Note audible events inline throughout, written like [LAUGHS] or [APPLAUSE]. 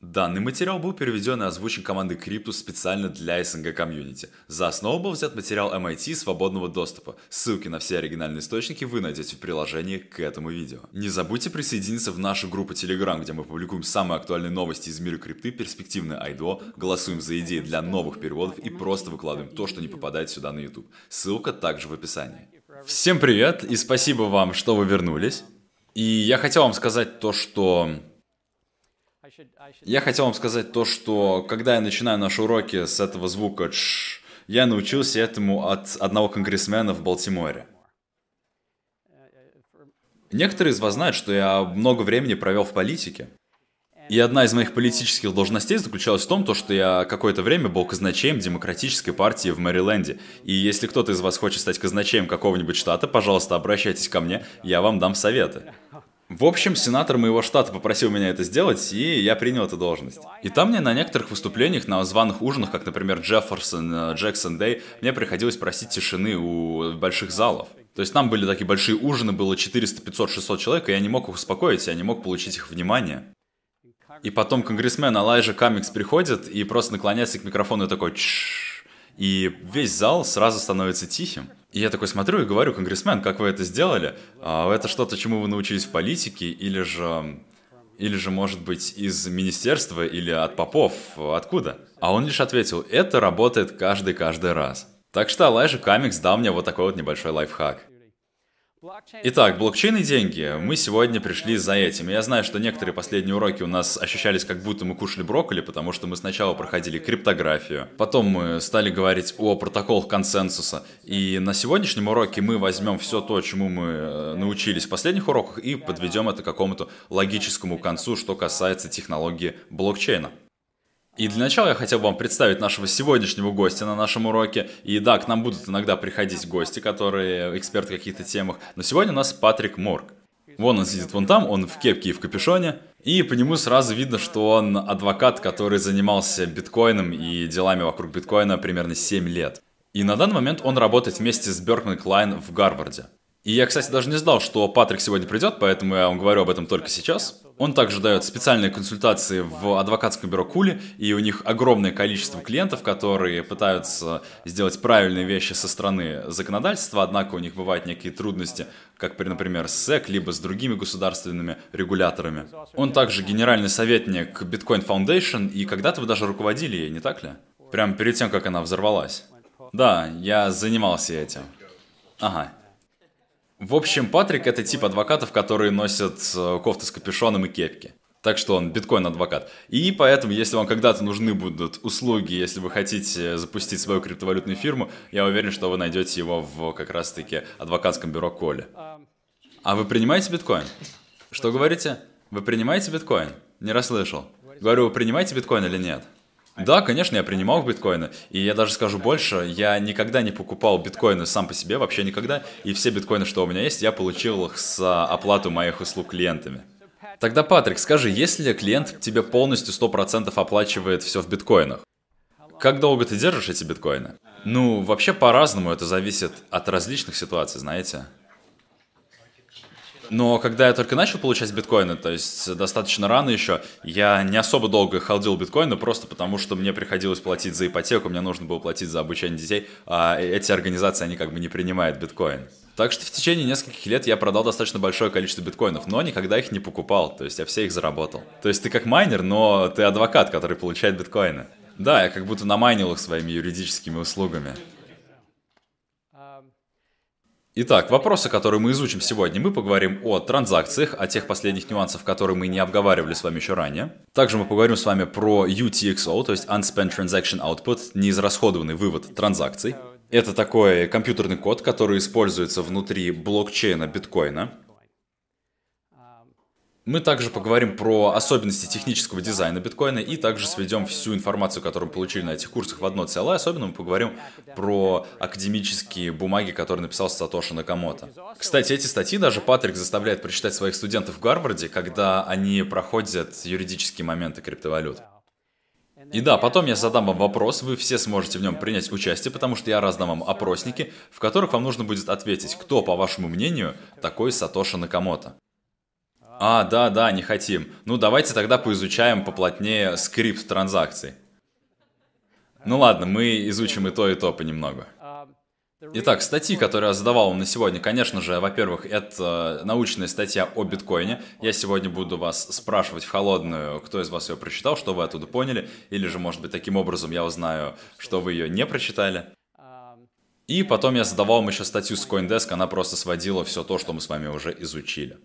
Данный материал был переведен и озвучен командой Cryptus специально для СНГ комьюнити. За основу был взят материал MIT свободного доступа. Ссылки на все оригинальные источники вы найдете в приложении к этому видео. Не забудьте присоединиться в нашу группу Telegram, где мы публикуем самые актуальные новости из мира крипты, перспективное айдо, голосуем за идеи для новых переводов и просто выкладываем то, что не попадает сюда на YouTube. Ссылка также в описании. Всем привет и спасибо вам, что вы вернулись. И я хотел вам сказать то, что я хотел вам сказать то, что когда я начинаю наши уроки с этого звука «тш», я научился этому от одного конгрессмена в Балтиморе. Некоторые из вас знают, что я много времени провел в политике. И одна из моих политических должностей заключалась в том, то, что я какое-то время был казначеем демократической партии в Мэриленде. И если кто-то из вас хочет стать казначеем какого-нибудь штата, пожалуйста, обращайтесь ко мне, я вам дам советы. В общем, сенатор моего штата попросил меня это сделать, и я принял эту должность. И там мне на некоторых выступлениях, на званых ужинах, как, например, Джефферсон, э, Джексон Дэй, мне приходилось просить тишины у больших залов. То есть там были такие большие ужины, было 400, 500, 600 человек, и я не мог их успокоить, я не мог получить их внимание. И потом конгрессмен Алайжа Камикс приходит и просто наклоняется к микрофону и такой Чш", и весь зал сразу становится тихим. И я такой смотрю и говорю, конгрессмен, как вы это сделали? А, это что-то, чему вы научились в политике, или же, или же, может быть, из министерства, или от попов, откуда? А он лишь ответил, это работает каждый-каждый раз. Так что Алайжа Камикс дал мне вот такой вот небольшой лайфхак. Итак, блокчейн и деньги. Мы сегодня пришли за этим. Я знаю, что некоторые последние уроки у нас ощущались, как будто мы кушали брокколи, потому что мы сначала проходили криптографию, потом мы стали говорить о протоколах консенсуса. И на сегодняшнем уроке мы возьмем все то, чему мы э, научились в последних уроках, и подведем это к какому-то логическому концу, что касается технологии блокчейна. И для начала я хотел бы вам представить нашего сегодняшнего гостя на нашем уроке. И да, к нам будут иногда приходить гости, которые эксперты в каких-то темах. Но сегодня у нас Патрик Морг. Вон он сидит вон там, он в кепке и в капюшоне. И по нему сразу видно, что он адвокат, который занимался биткоином и делами вокруг биткоина примерно 7 лет. И на данный момент он работает вместе с Беркман Клайн в Гарварде. И я, кстати, даже не знал, что Патрик сегодня придет, поэтому я вам говорю об этом только сейчас. Он также дает специальные консультации в адвокатском бюро Кули, и у них огромное количество клиентов, которые пытаются сделать правильные вещи со стороны законодательства, однако у них бывают некие трудности, как, например, с СЭК, либо с другими государственными регуляторами. Он также генеральный советник Bitcoin Foundation, и когда-то вы даже руководили ей, не так ли? Прямо перед тем, как она взорвалась. Да, я занимался этим. Ага, в общем, Патрик это тип адвокатов, которые носят э, кофты с капюшоном и кепки. Так что он биткоин-адвокат. И поэтому, если вам когда-то нужны будут услуги, если вы хотите запустить свою криптовалютную фирму, я уверен, что вы найдете его в как раз-таки адвокатском бюро Коли. А вы принимаете биткоин? Что говорите? Вы принимаете биткоин? Не расслышал. Говорю, вы принимаете биткоин или нет? Да, конечно, я принимал биткоины. И я даже скажу больше, я никогда не покупал биткоины сам по себе, вообще никогда. И все биткоины, что у меня есть, я получил их с оплату моих услуг клиентами. Тогда, Патрик, скажи, если клиент тебе полностью 100% оплачивает все в биткоинах, как долго ты держишь эти биткоины? Ну, вообще по-разному, это зависит от различных ситуаций, знаете. Но когда я только начал получать биткоины, то есть достаточно рано еще, я не особо долго халдил биткоины, просто потому что мне приходилось платить за ипотеку, мне нужно было платить за обучение детей, а эти организации, они как бы не принимают биткоин. Так что в течение нескольких лет я продал достаточно большое количество биткоинов, но никогда их не покупал, то есть я все их заработал. То есть ты как майнер, но ты адвокат, который получает биткоины. Да, я как будто намайнил их своими юридическими услугами. Итак, вопросы, которые мы изучим сегодня, мы поговорим о транзакциях, о тех последних нюансах, которые мы не обговаривали с вами еще ранее. Также мы поговорим с вами про UTXO, то есть Unspent Transaction Output, неизрасходованный вывод транзакций. Это такой компьютерный код, который используется внутри блокчейна биткоина. Мы также поговорим про особенности технического дизайна биткоина и также сведем всю информацию, которую мы получили на этих курсах в одно целое. Особенно мы поговорим про академические бумаги, которые написал Сатоши Накамото. Кстати, эти статьи даже Патрик заставляет прочитать своих студентов в Гарварде, когда они проходят юридические моменты криптовалют. И да, потом я задам вам вопрос, вы все сможете в нем принять участие, потому что я раздам вам опросники, в которых вам нужно будет ответить, кто, по вашему мнению, такой Сатоши Накамото. А, да, да, не хотим. Ну, давайте тогда поизучаем поплотнее скрипт транзакций. Ну ладно, мы изучим и то, и то понемногу. Итак, статьи, которые я задавал вам на сегодня, конечно же, во-первых, это научная статья о биткоине. Я сегодня буду вас спрашивать в холодную, кто из вас ее прочитал, что вы оттуда поняли, или же, может быть, таким образом я узнаю, что вы ее не прочитали. И потом я задавал вам еще статью с CoinDesk, она просто сводила все то, что мы с вами уже изучили.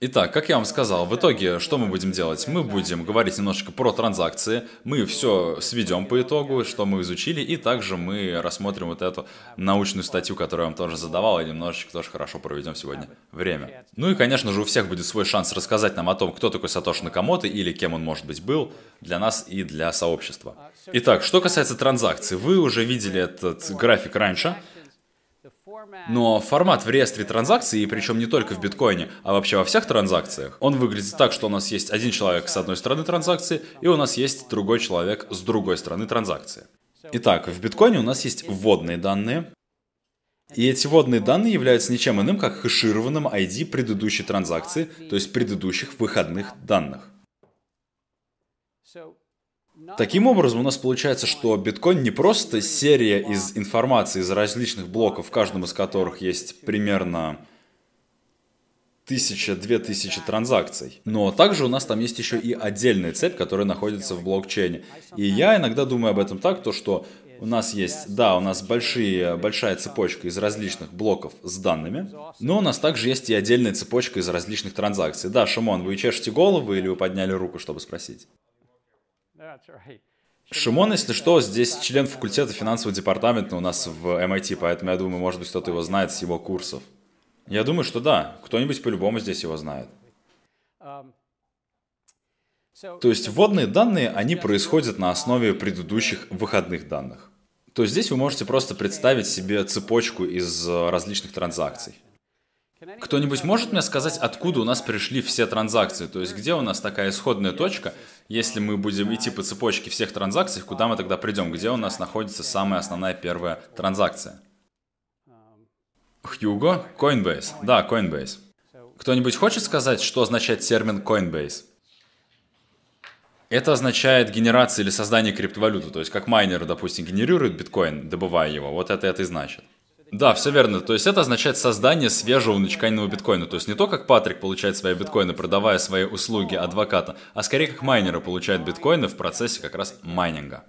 Итак, как я вам сказал, в итоге что мы будем делать? Мы будем говорить немножечко про транзакции, мы все сведем по итогу, что мы изучили, и также мы рассмотрим вот эту научную статью, которую я вам тоже задавал, и немножечко тоже хорошо проведем сегодня время. Ну и, конечно же, у всех будет свой шанс рассказать нам о том, кто такой Сатоши Накамото или кем он, может быть, был для нас и для сообщества. Итак, что касается транзакций, вы уже видели этот график раньше, но формат в реестре транзакций, причем не только в биткоине, а вообще во всех транзакциях, он выглядит так, что у нас есть один человек с одной стороны транзакции, и у нас есть другой человек с другой стороны транзакции. Итак, в биткоине у нас есть вводные данные, и эти вводные данные являются ничем иным, как хэшированным ID предыдущей транзакции, то есть предыдущих выходных данных. Таким образом, у нас получается, что биткоин не просто серия из информации из различных блоков, в каждом из которых есть примерно тысяча-две тысячи транзакций. Но также у нас там есть еще и отдельная цепь, которая находится в блокчейне. И я иногда думаю об этом так, то что у нас есть, да, у нас большие, большая цепочка из различных блоков с данными, но у нас также есть и отдельная цепочка из различных транзакций. Да, Шимон, вы чешете голову или вы подняли руку, чтобы спросить? Шимон, если что, здесь член факультета финансового департамента у нас в MIT, поэтому я думаю, может быть, кто-то его знает с его курсов. Я думаю, что да, кто-нибудь по-любому здесь его знает. То есть вводные данные, они происходят на основе предыдущих выходных данных. То есть здесь вы можете просто представить себе цепочку из различных транзакций. Кто-нибудь может мне сказать, откуда у нас пришли все транзакции? То есть где у нас такая исходная точка, если мы будем идти по цепочке всех транзакций, куда мы тогда придем? Где у нас находится самая основная первая транзакция? Хьюго? Coinbase. Да, Coinbase. Кто-нибудь хочет сказать, что означает термин Coinbase? Это означает генерация или создание криптовалюты. То есть как майнеры, допустим, генерируют биткоин, добывая его. Вот это это и значит. Да, все верно. То есть это означает создание свежего начеканенного биткоина. То есть не то, как Патрик получает свои биткоины, продавая свои услуги адвоката, а скорее как майнеры получают биткоины в процессе как раз майнинга.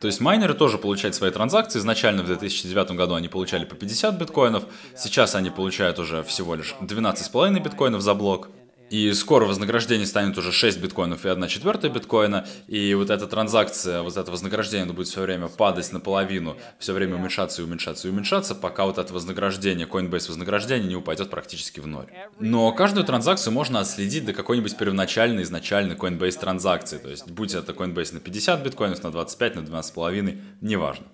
То есть майнеры тоже получают свои транзакции. Изначально в 2009 году они получали по 50 биткоинов. Сейчас они получают уже всего лишь 12,5 биткоинов за блок. И скоро вознаграждение станет уже 6 биткоинов и 1 четвертая биткоина. И вот эта транзакция, вот это вознаграждение будет все время падать наполовину, все время уменьшаться и уменьшаться и уменьшаться, пока вот это вознаграждение, Coinbase вознаграждение не упадет практически в ноль. Но каждую транзакцию можно отследить до какой-нибудь первоначальной, изначальной Coinbase транзакции. То есть, будь это Coinbase на 50 биткоинов, на 25, на 12,5, неважно.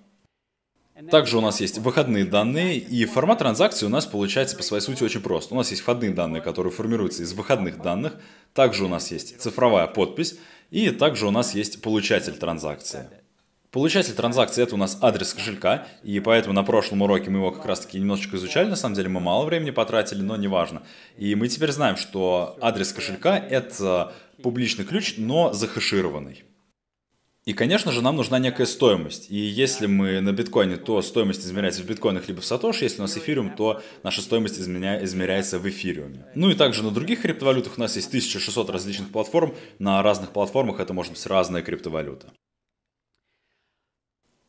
Также у нас есть выходные данные, и формат транзакции у нас получается по своей сути очень прост. У нас есть входные данные, которые формируются из выходных данных, также у нас есть цифровая подпись, и также у нас есть получатель транзакции. Получатель транзакции это у нас адрес кошелька, и поэтому на прошлом уроке мы его как раз таки немножечко изучали, на самом деле мы мало времени потратили, но неважно. И мы теперь знаем, что адрес кошелька это публичный ключ, но захешированный. И, конечно же, нам нужна некая стоимость. И если мы на биткоине, то стоимость измеряется в биткоинах либо в сатоши. Если у нас эфириум, то наша стоимость изменя... измеряется в эфириуме. Ну и также на других криптовалютах у нас есть 1600 различных платформ. На разных платформах это может быть разная криптовалюта.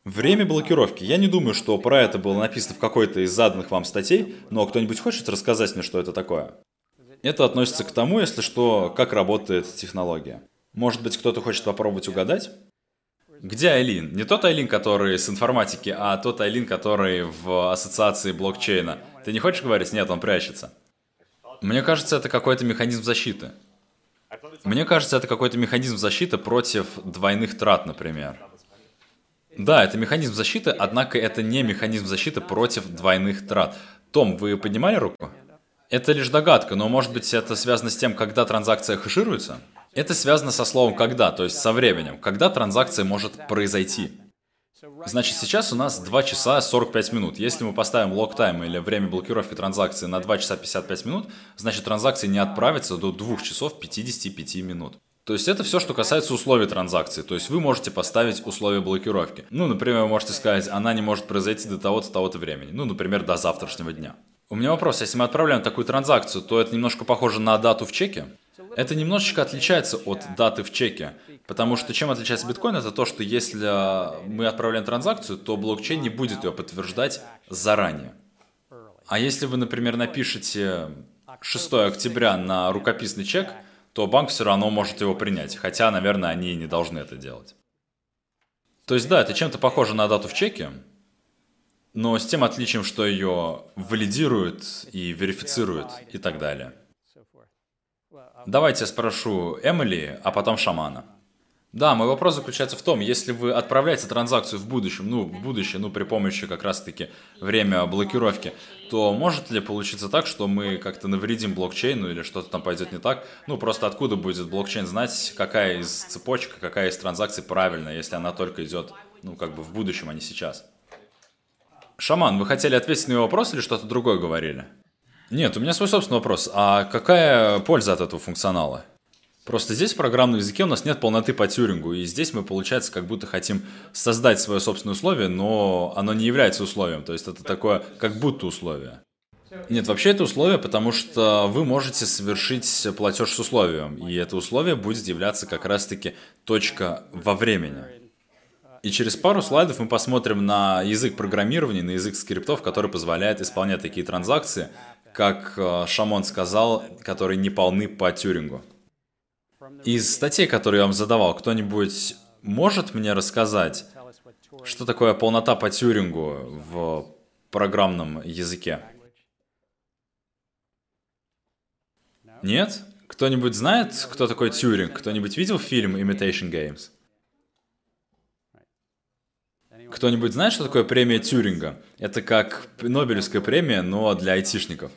Время блокировки. Я не думаю, что про это было написано в какой-то из заданных вам статей, но кто-нибудь хочет рассказать мне, что это такое? Это относится к тому, если что, как работает технология. Может быть, кто-то хочет попробовать угадать? Где Айлин? Не тот Айлин, который с информатики, а тот Айлин, который в ассоциации блокчейна. Ты не хочешь говорить? Нет, он прячется. Мне кажется, это какой-то механизм защиты. Мне кажется, это какой-то механизм защиты против двойных трат, например. Да, это механизм защиты, однако это не механизм защиты против двойных трат. Том, вы поднимали руку? Это лишь догадка, но может быть это связано с тем, когда транзакция хэшируется? Это связано со словом «когда», то есть со временем, когда транзакция может произойти. Значит, сейчас у нас 2 часа 45 минут. Если мы поставим лог тайм или время блокировки транзакции на 2 часа 55 минут, значит транзакция не отправится до 2 часов 55 минут. То есть это все, что касается условий транзакции. То есть вы можете поставить условия блокировки. Ну, например, вы можете сказать, она не может произойти до того-то, того-то времени. Ну, например, до завтрашнего дня. У меня вопрос, если мы отправляем такую транзакцию, то это немножко похоже на дату в чеке? Это немножечко отличается от даты в чеке, потому что чем отличается биткоин, это то, что если мы отправляем транзакцию, то блокчейн не будет ее подтверждать заранее. А если вы, например, напишете 6 октября на рукописный чек, то банк все равно может его принять, хотя, наверное, они не должны это делать. То есть, да, это чем-то похоже на дату в чеке, но с тем отличием, что ее валидируют и верифицируют и так далее. Давайте я спрошу Эмили, а потом шамана. Да, мой вопрос заключается в том, если вы отправляете транзакцию в будущем, ну, в будущее, ну, при помощи как раз-таки время блокировки, то может ли получиться так, что мы как-то навредим блокчейну или что-то там пойдет не так? Ну, просто откуда будет блокчейн знать, какая из цепочек, какая из транзакций правильная, если она только идет, ну, как бы в будущем, а не сейчас? Шаман, вы хотели ответить на его вопрос или что-то другое говорили? Нет, у меня свой собственный вопрос. А какая польза от этого функционала? Просто здесь в программном языке у нас нет полноты по тюрингу, и здесь мы, получается, как будто хотим создать свое собственное условие, но оно не является условием, то есть это такое как будто условие. Нет, вообще это условие, потому что вы можете совершить платеж с условием, и это условие будет являться как раз-таки точка во времени. И через пару слайдов мы посмотрим на язык программирования, на язык скриптов, который позволяет исполнять такие транзакции, как э, Шамон сказал, которые не полны по Тюрингу. Из статей, которые я вам задавал, кто-нибудь может мне рассказать, что такое полнота по Тюрингу в программном языке? Нет? Кто-нибудь знает, кто такой Тюринг? Кто-нибудь видел фильм Imitation Games? Кто-нибудь знает, что такое премия Тюринга? Это как Нобелевская премия, но для айтишников.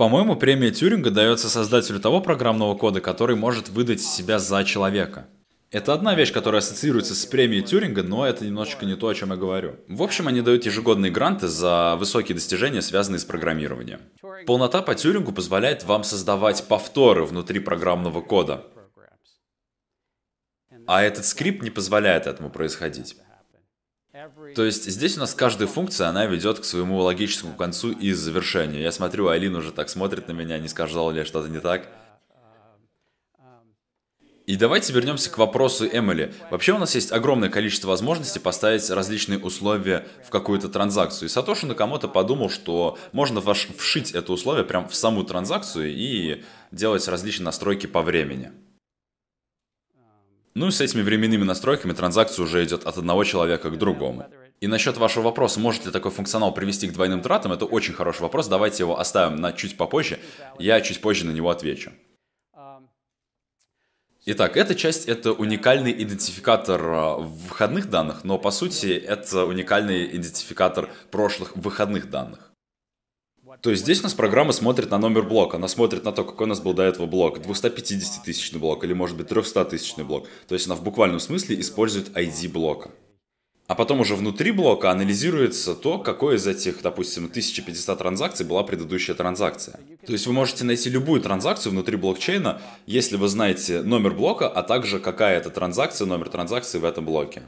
По-моему, премия Тюринга дается создателю того программного кода, который может выдать себя за человека. Это одна вещь, которая ассоциируется с премией Тюринга, но это немножечко не то, о чем я говорю. В общем, они дают ежегодные гранты за высокие достижения, связанные с программированием. Полнота по Тюрингу позволяет вам создавать повторы внутри программного кода. А этот скрипт не позволяет этому происходить. То есть здесь у нас каждая функция, она ведет к своему логическому концу и завершению. Я смотрю, Айлин уже так смотрит на меня, не сказал ли что-то не так. И давайте вернемся к вопросу Эмили. Вообще у нас есть огромное количество возможностей поставить различные условия в какую-то транзакцию. И Сатоши Накамото подумал, что можно вшить это условие прямо в саму транзакцию и делать различные настройки по времени. Ну и с этими временными настройками транзакция уже идет от одного человека к другому. И насчет вашего вопроса, может ли такой функционал привести к двойным тратам, это очень хороший вопрос. Давайте его оставим на чуть попозже. Я чуть позже на него отвечу. Итак, эта часть — это уникальный идентификатор а, выходных данных, но по сути это уникальный идентификатор прошлых выходных данных. То есть здесь у нас программа смотрит на номер блока, она смотрит на то, какой у нас был до этого блок, 250-тысячный блок или может быть 300-тысячный блок. То есть она в буквальном смысле использует ID блока. А потом уже внутри блока анализируется то, какой из этих, допустим, 1500 транзакций была предыдущая транзакция. То есть вы можете найти любую транзакцию внутри блокчейна, если вы знаете номер блока, а также какая это транзакция, номер транзакции в этом блоке.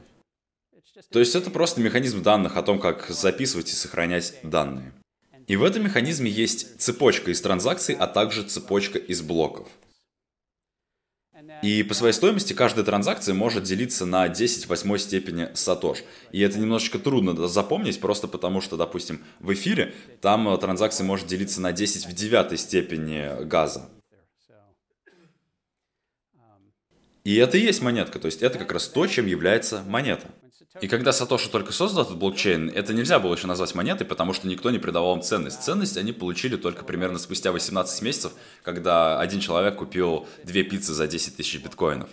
То есть это просто механизм данных о том, как записывать и сохранять данные. И в этом механизме есть цепочка из транзакций, а также цепочка из блоков. И по своей стоимости каждая транзакция может делиться на 10 в восьмой степени сатош. И это немножечко трудно запомнить, просто потому что, допустим, в эфире там транзакция может делиться на 10 в девятой степени газа. И это и есть монетка, то есть это как раз то, чем является монета. И когда Сатоши только создал этот блокчейн, это нельзя было еще назвать монетой, потому что никто не придавал им ценность. Ценность они получили только примерно спустя 18 месяцев, когда один человек купил две пиццы за 10 тысяч биткоинов.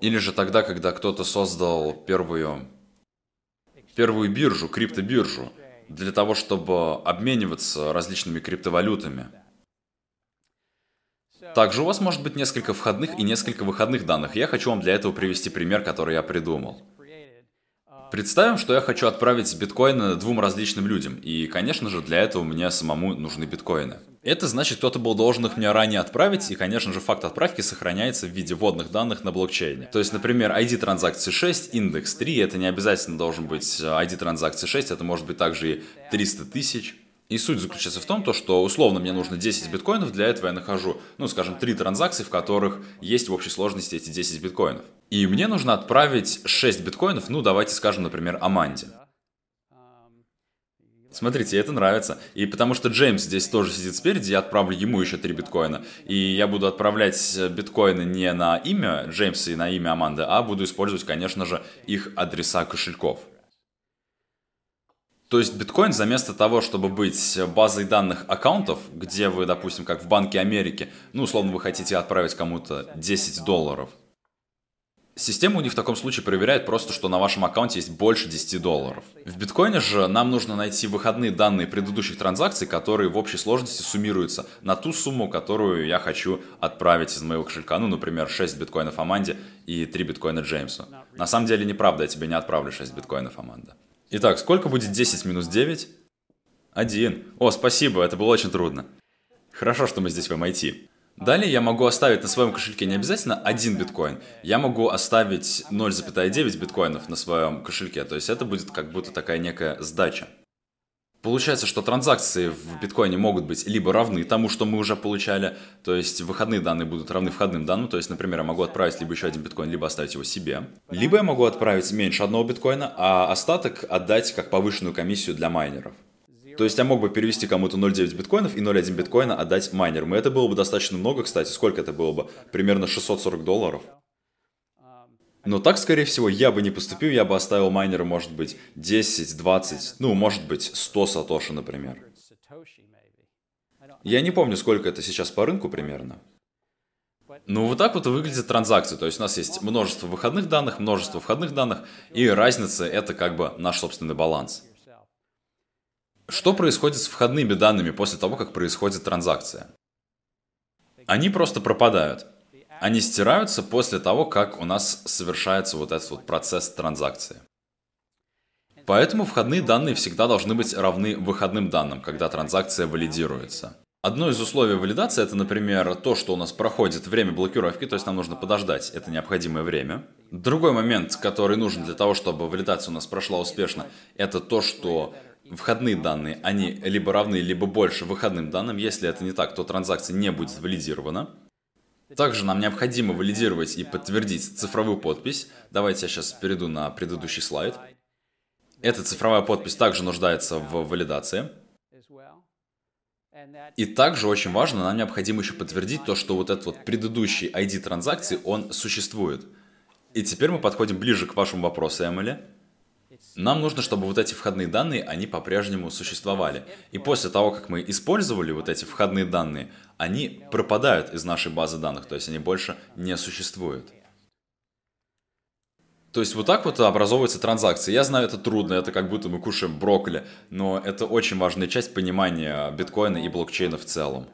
Или же тогда, когда кто-то создал первую, первую биржу, криптобиржу, для того, чтобы обмениваться различными криптовалютами. Также у вас может быть несколько входных и несколько выходных данных. Я хочу вам для этого привести пример, который я придумал. Представим, что я хочу отправить биткоины двум различным людям, и, конечно же, для этого мне самому нужны биткоины. Это значит, кто-то был должен их мне ранее отправить, и, конечно же, факт отправки сохраняется в виде вводных данных на блокчейне. То есть, например, ID транзакции 6, индекс 3, это не обязательно должен быть ID транзакции 6, это может быть также и 300 тысяч. И суть заключается в том, то, что условно мне нужно 10 биткоинов, для этого я нахожу, ну, скажем, 3 транзакции, в которых есть в общей сложности эти 10 биткоинов. И мне нужно отправить 6 биткоинов, ну, давайте скажем, например, Аманде. Смотрите, это нравится. И потому что Джеймс здесь тоже сидит спереди, я отправлю ему еще 3 биткоина. И я буду отправлять биткоины не на имя Джеймса и на имя Аманды, а буду использовать, конечно же, их адреса кошельков. То есть биткоин за место того, чтобы быть базой данных аккаунтов, где вы, допустим, как в Банке Америки, ну, условно, вы хотите отправить кому-то 10 долларов, Система у них в таком случае проверяет просто, что на вашем аккаунте есть больше 10 долларов. В биткоине же нам нужно найти выходные данные предыдущих транзакций, которые в общей сложности суммируются на ту сумму, которую я хочу отправить из моего кошелька. Ну, например, 6 биткоинов Аманде и 3 биткоина Джеймсу. На самом деле неправда, я тебе не отправлю 6 биткоинов Аманда. Итак, сколько будет 10 минус 9? Один. О, спасибо, это было очень трудно. Хорошо, что мы здесь в MIT. Далее я могу оставить на своем кошельке не обязательно один биткоин. Я могу оставить 0,9 биткоинов на своем кошельке. То есть это будет как будто такая некая сдача. Получается, что транзакции в биткоине могут быть либо равны тому, что мы уже получали, то есть выходные данные будут равны входным данным, то есть, например, я могу отправить либо еще один биткоин, либо оставить его себе, либо я могу отправить меньше одного биткоина, а остаток отдать как повышенную комиссию для майнеров. То есть я мог бы перевести кому-то 0,9 биткоинов и 0,1 биткоина отдать майнерам. И это было бы достаточно много, кстати. Сколько это было бы? Примерно 640 долларов. Но так, скорее всего, я бы не поступил, я бы оставил майнера, может быть, 10, 20, ну, может быть, 100 сатоши, например. Я не помню, сколько это сейчас по рынку примерно. Ну, вот так вот выглядит транзакция. То есть у нас есть множество выходных данных, множество входных данных, и разница это как бы наш собственный баланс. Что происходит с входными данными после того, как происходит транзакция? Они просто пропадают. Они стираются после того, как у нас совершается вот этот вот процесс транзакции. Поэтому входные данные всегда должны быть равны выходным данным, когда транзакция валидируется. Одно из условий валидации это, например, то, что у нас проходит время блокировки, то есть нам нужно подождать это необходимое время. Другой момент, который нужен для того, чтобы валидация у нас прошла успешно, это то, что входные данные, они либо равны, либо больше выходным данным. Если это не так, то транзакция не будет валидирована. Также нам необходимо валидировать и подтвердить цифровую подпись. Давайте я сейчас перейду на предыдущий слайд. Эта цифровая подпись также нуждается в валидации. И также очень важно, нам необходимо еще подтвердить то, что вот этот вот предыдущий ID транзакции, он существует. И теперь мы подходим ближе к вашему вопросу, Эмили. Нам нужно, чтобы вот эти входные данные, они по-прежнему существовали. И после того, как мы использовали вот эти входные данные, они пропадают из нашей базы данных, то есть они больше не существуют. То есть вот так вот образовываются транзакции. Я знаю, это трудно, это как будто мы кушаем брокколи, но это очень важная часть понимания биткоина и блокчейна в целом.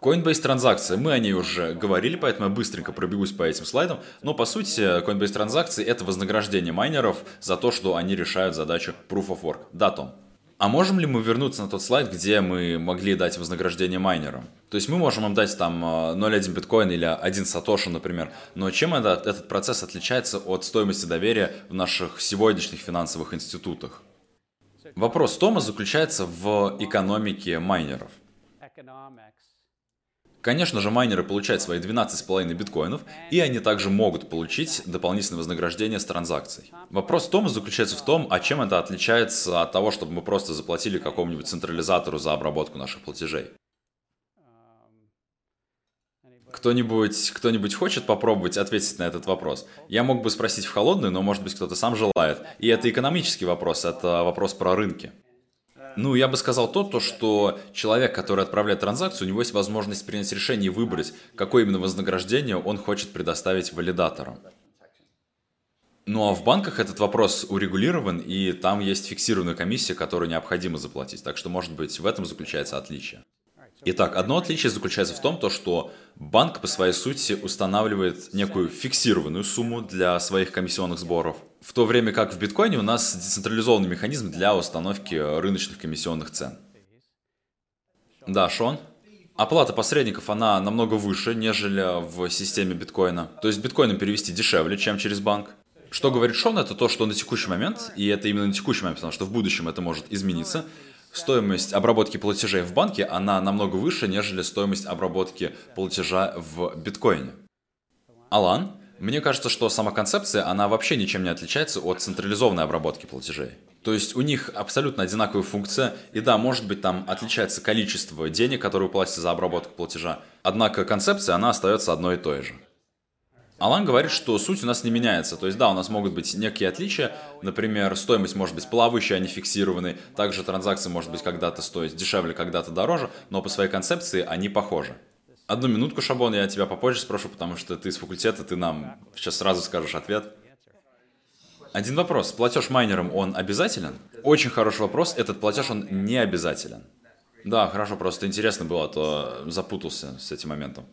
Coinbase транзакция, мы о ней уже говорили, поэтому я быстренько пробегусь по этим слайдам. Но по сути, Coinbase транзакции это вознаграждение майнеров за то, что они решают задачу Proof of Work. Да, Том? А можем ли мы вернуться на тот слайд, где мы могли дать вознаграждение майнерам? То есть мы можем им дать там 0,1 э, биткоин или 1 сатоши, например. Но чем этот, этот процесс отличается от стоимости доверия в наших сегодняшних финансовых институтах? Вопрос Тома заключается в экономике майнеров. Конечно же, майнеры получают свои 12,5 биткоинов, и они также могут получить дополнительное вознаграждение с транзакций. Вопрос Тома заключается в том, а чем это отличается от того, чтобы мы просто заплатили какому-нибудь централизатору за обработку наших платежей. Кто-нибудь кто хочет попробовать ответить на этот вопрос? Я мог бы спросить в холодную, но может быть кто-то сам желает. И это экономический вопрос, это вопрос про рынки. Ну, я бы сказал то, то, что человек, который отправляет транзакцию, у него есть возможность принять решение и выбрать, какое именно вознаграждение он хочет предоставить валидаторам. Ну а в банках этот вопрос урегулирован, и там есть фиксированная комиссия, которую необходимо заплатить. Так что, может быть, в этом заключается отличие. Итак, одно отличие заключается в том, то, что банк по своей сути устанавливает некую фиксированную сумму для своих комиссионных сборов, в то время как в биткоине у нас децентрализованный механизм для установки рыночных комиссионных цен. Да, Шон? Оплата посредников, она намного выше, нежели в системе биткоина. То есть биткоином перевести дешевле, чем через банк. Что говорит Шон, это то, что на текущий момент, и это именно на текущий момент, потому что в будущем это может измениться, стоимость обработки платежей в банке, она намного выше, нежели стоимость обработки платежа в биткоине. Алан, мне кажется, что сама концепция, она вообще ничем не отличается от централизованной обработки платежей. То есть у них абсолютно одинаковая функция, и да, может быть там отличается количество денег, которые платятся за обработку платежа, однако концепция, она остается одной и той же. Алан говорит, что суть у нас не меняется. То есть, да, у нас могут быть некие отличия. Например, стоимость может быть плавающей, а не фиксированной. Также транзакция может быть когда-то стоить дешевле, когда-то дороже, но по своей концепции они похожи. Одну минутку, Шабон, я тебя попозже спрошу, потому что ты из факультета, ты нам сейчас сразу скажешь ответ. Один вопрос. Платеж майнерам, он обязателен? Очень хороший вопрос. Этот платеж, он не обязателен. Да, хорошо, просто интересно было, а то запутался с этим моментом.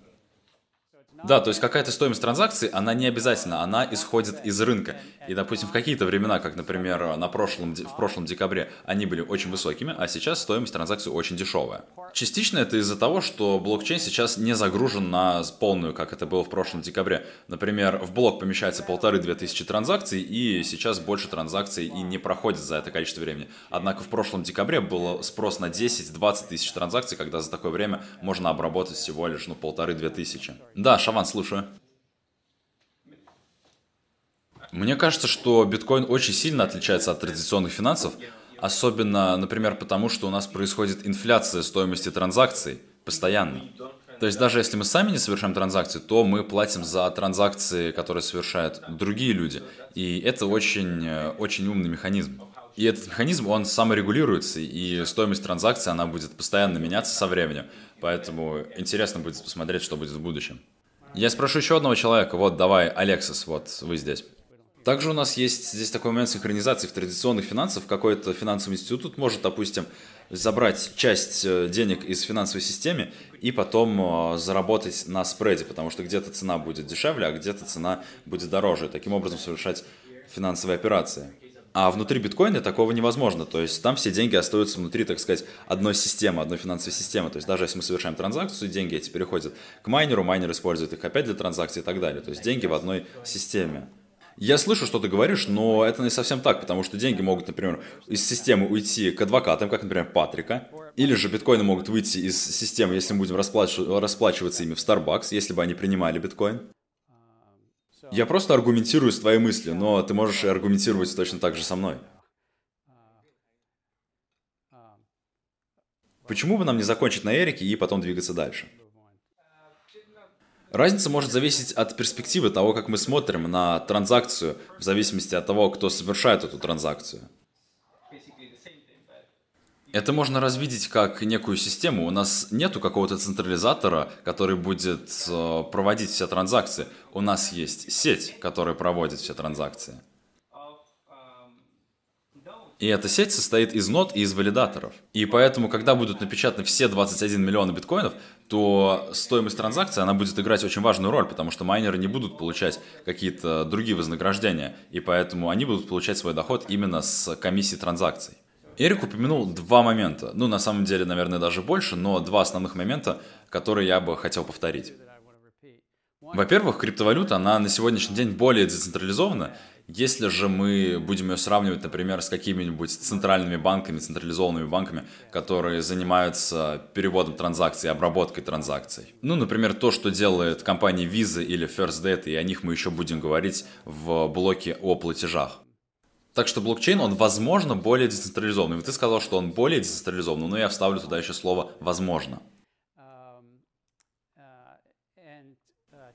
Да, то есть какая-то стоимость транзакции, она не обязательно, она исходит из рынка. И, допустим, в какие-то времена, как, например, на прошлом, в прошлом декабре, они были очень высокими, а сейчас стоимость транзакции очень дешевая. Частично это из-за того, что блокчейн сейчас не загружен на полную, как это было в прошлом декабре. Например, в блок помещается полторы-две тысячи транзакций, и сейчас больше транзакций и не проходит за это количество времени. Однако в прошлом декабре был спрос на 10-20 тысяч транзакций, когда за такое время можно обработать всего лишь ну, полторы-две тысячи. Да, Шаван, слушаю. Мне кажется, что биткоин очень сильно отличается от традиционных финансов, Особенно, например, потому что у нас происходит инфляция стоимости транзакций постоянно. То есть даже если мы сами не совершаем транзакции, то мы платим за транзакции, которые совершают другие люди. И это очень, очень умный механизм. И этот механизм, он саморегулируется, и стоимость транзакции, она будет постоянно меняться со временем. Поэтому интересно будет посмотреть, что будет в будущем. Я спрошу еще одного человека. Вот, давай, Алексис, вот вы здесь. Также у нас есть здесь такой момент синхронизации в традиционных финансах. Какой-то финансовый институт может, допустим, забрать часть э, денег из финансовой системы и потом э, заработать на спреде, потому что где-то цена будет дешевле, а где-то цена будет дороже. Таким образом совершать финансовые операции. А внутри биткоина такого невозможно. То есть там все деньги остаются внутри, так сказать, одной системы, одной финансовой системы. То есть даже если мы совершаем транзакцию, деньги эти переходят к майнеру, майнер использует их опять для транзакции и так далее. То есть деньги в одной системе. Я слышу, что ты говоришь, но это не совсем так, потому что деньги могут, например, из системы уйти к адвокатам, как, например, Патрика, или же биткоины могут выйти из системы, если мы будем расплачиваться, расплачиваться ими в Starbucks, если бы они принимали биткоин. Я просто аргументирую с твоей мыслью, но ты можешь аргументировать точно так же со мной. Почему бы нам не закончить на Эрике и потом двигаться дальше? Разница может зависеть от перспективы того, как мы смотрим на транзакцию, в зависимости от того, кто совершает эту транзакцию. Это можно развидеть как некую систему. У нас нету какого-то централизатора, который будет э, проводить все транзакции. У нас есть сеть, которая проводит все транзакции. И эта сеть состоит из нод и из валидаторов. И поэтому, когда будут напечатаны все 21 миллиона биткоинов, то стоимость транзакции, она будет играть очень важную роль, потому что майнеры не будут получать какие-то другие вознаграждения, и поэтому они будут получать свой доход именно с комиссии транзакций. Эрик упомянул два момента, ну на самом деле, наверное, даже больше, но два основных момента, которые я бы хотел повторить. Во-первых, криптовалюта, она на сегодняшний день более децентрализована, если же мы будем ее сравнивать, например, с какими-нибудь центральными банками, централизованными банками, которые занимаются переводом транзакций, обработкой транзакций. Ну, например, то, что делает компания Visa или First Data, и о них мы еще будем говорить в блоке о платежах. Так что блокчейн, он, возможно, более децентрализованный. Ты сказал, что он более децентрализованный, но я вставлю туда еще слово «возможно».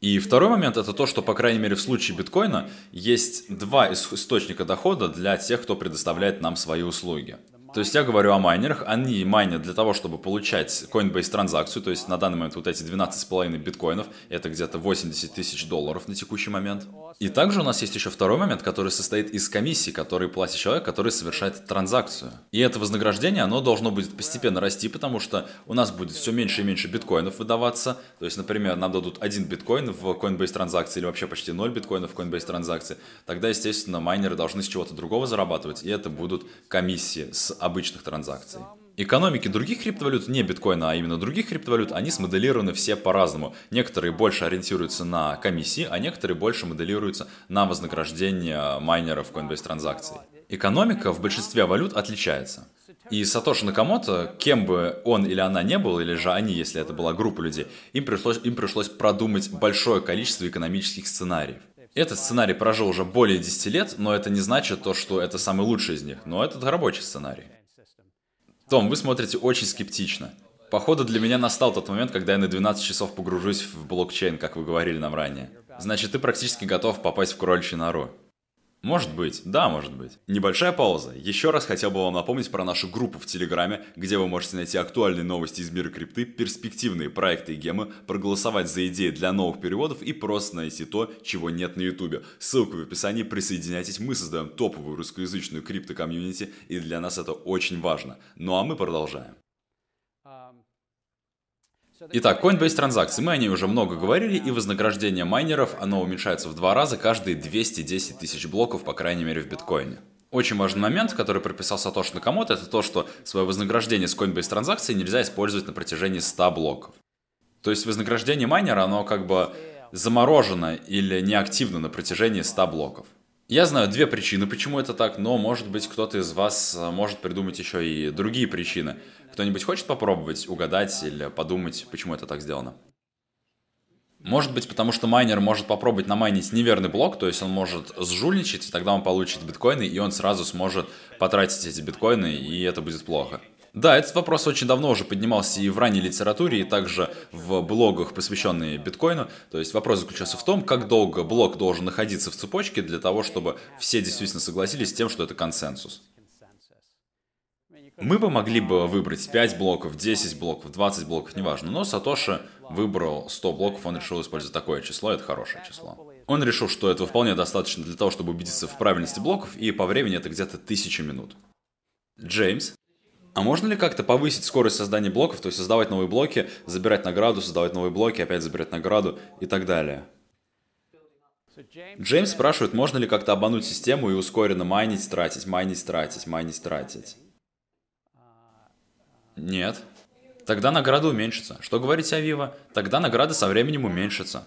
И второй момент это то, что, по крайней мере, в случае биткоина есть два источника дохода для тех, кто предоставляет нам свои услуги. То есть я говорю о майнерах, они майнят для того, чтобы получать Coinbase транзакцию, то есть на данный момент вот эти 12,5 биткоинов, это где-то 80 тысяч долларов на текущий момент. И также у нас есть еще второй момент, который состоит из комиссии, который платит человек, который совершает транзакцию. И это вознаграждение, оно должно будет постепенно расти, потому что у нас будет все меньше и меньше биткоинов выдаваться. То есть, например, нам дадут один биткоин в Coinbase транзакции или вообще почти 0 биткоинов в Coinbase транзакции. Тогда, естественно, майнеры должны с чего-то другого зарабатывать, и это будут комиссии с обычных транзакций. Экономики других криптовалют, не биткоина, а именно других криптовалют, они смоделированы все по-разному. Некоторые больше ориентируются на комиссии, а некоторые больше моделируются на вознаграждение майнеров Coinbase транзакций. Экономика в большинстве валют отличается. И Сатоши Накамото, кем бы он или она не был, или же они, если это была группа людей, им пришлось, им пришлось продумать большое количество экономических сценариев. Этот сценарий прожил уже более 10 лет, но это не значит то, что это самый лучший из них, но это рабочий сценарий. Том, вы смотрите очень скептично. Походу, для меня настал тот момент, когда я на 12 часов погружусь в блокчейн, как вы говорили нам ранее. Значит, ты практически готов попасть в кроличью нору. Может быть, да, может быть. Небольшая пауза. Еще раз хотел бы вам напомнить про нашу группу в Телеграме, где вы можете найти актуальные новости из мира крипты, перспективные проекты и гемы, проголосовать за идеи для новых переводов и просто найти то, чего нет на ютубе. Ссылка в описании, присоединяйтесь, мы создаем топовую русскоязычную крипто-комьюнити, и для нас это очень важно. Ну а мы продолжаем. Итак, Coinbase транзакции. Мы о ней уже много говорили, и вознаграждение майнеров, оно уменьшается в два раза каждые 210 тысяч блоков, по крайней мере, в биткоине. Очень важный момент, который прописал Сатош Накамото, это то, что свое вознаграждение с Coinbase транзакции нельзя использовать на протяжении 100 блоков. То есть вознаграждение майнера, оно как бы заморожено или неактивно на протяжении 100 блоков. Я знаю две причины, почему это так, но, может быть, кто-то из вас э, может придумать еще и другие причины. Кто-нибудь хочет попробовать угадать или подумать, почему это так сделано? Может быть, потому что майнер может попробовать намайнить неверный блок, то есть он может сжульничать, и тогда он получит биткоины, и он сразу сможет потратить эти биткоины, и это будет плохо. Да, этот вопрос очень давно уже поднимался и в ранней литературе, и также в блогах, посвященные биткоину. То есть вопрос заключался в том, как долго блок должен находиться в цепочке для того, чтобы все действительно согласились с тем, что это консенсус. Мы бы могли бы выбрать 5 блоков, 10 блоков, 20 блоков, неважно, но Сатоши выбрал 100 блоков, он решил использовать такое число, это хорошее число. Он решил, что этого вполне достаточно для того, чтобы убедиться в правильности блоков, и по времени это где-то 1000 минут. Джеймс, а можно ли как-то повысить скорость создания блоков, то есть создавать новые блоки, забирать награду, создавать новые блоки, опять забирать награду и так далее? Джеймс спрашивает, можно ли как-то обмануть систему и ускоренно майнить, тратить, майнить, тратить, майнить, тратить. Нет. Тогда награда уменьшится. Что говорите о Вива? Тогда награда со временем уменьшится.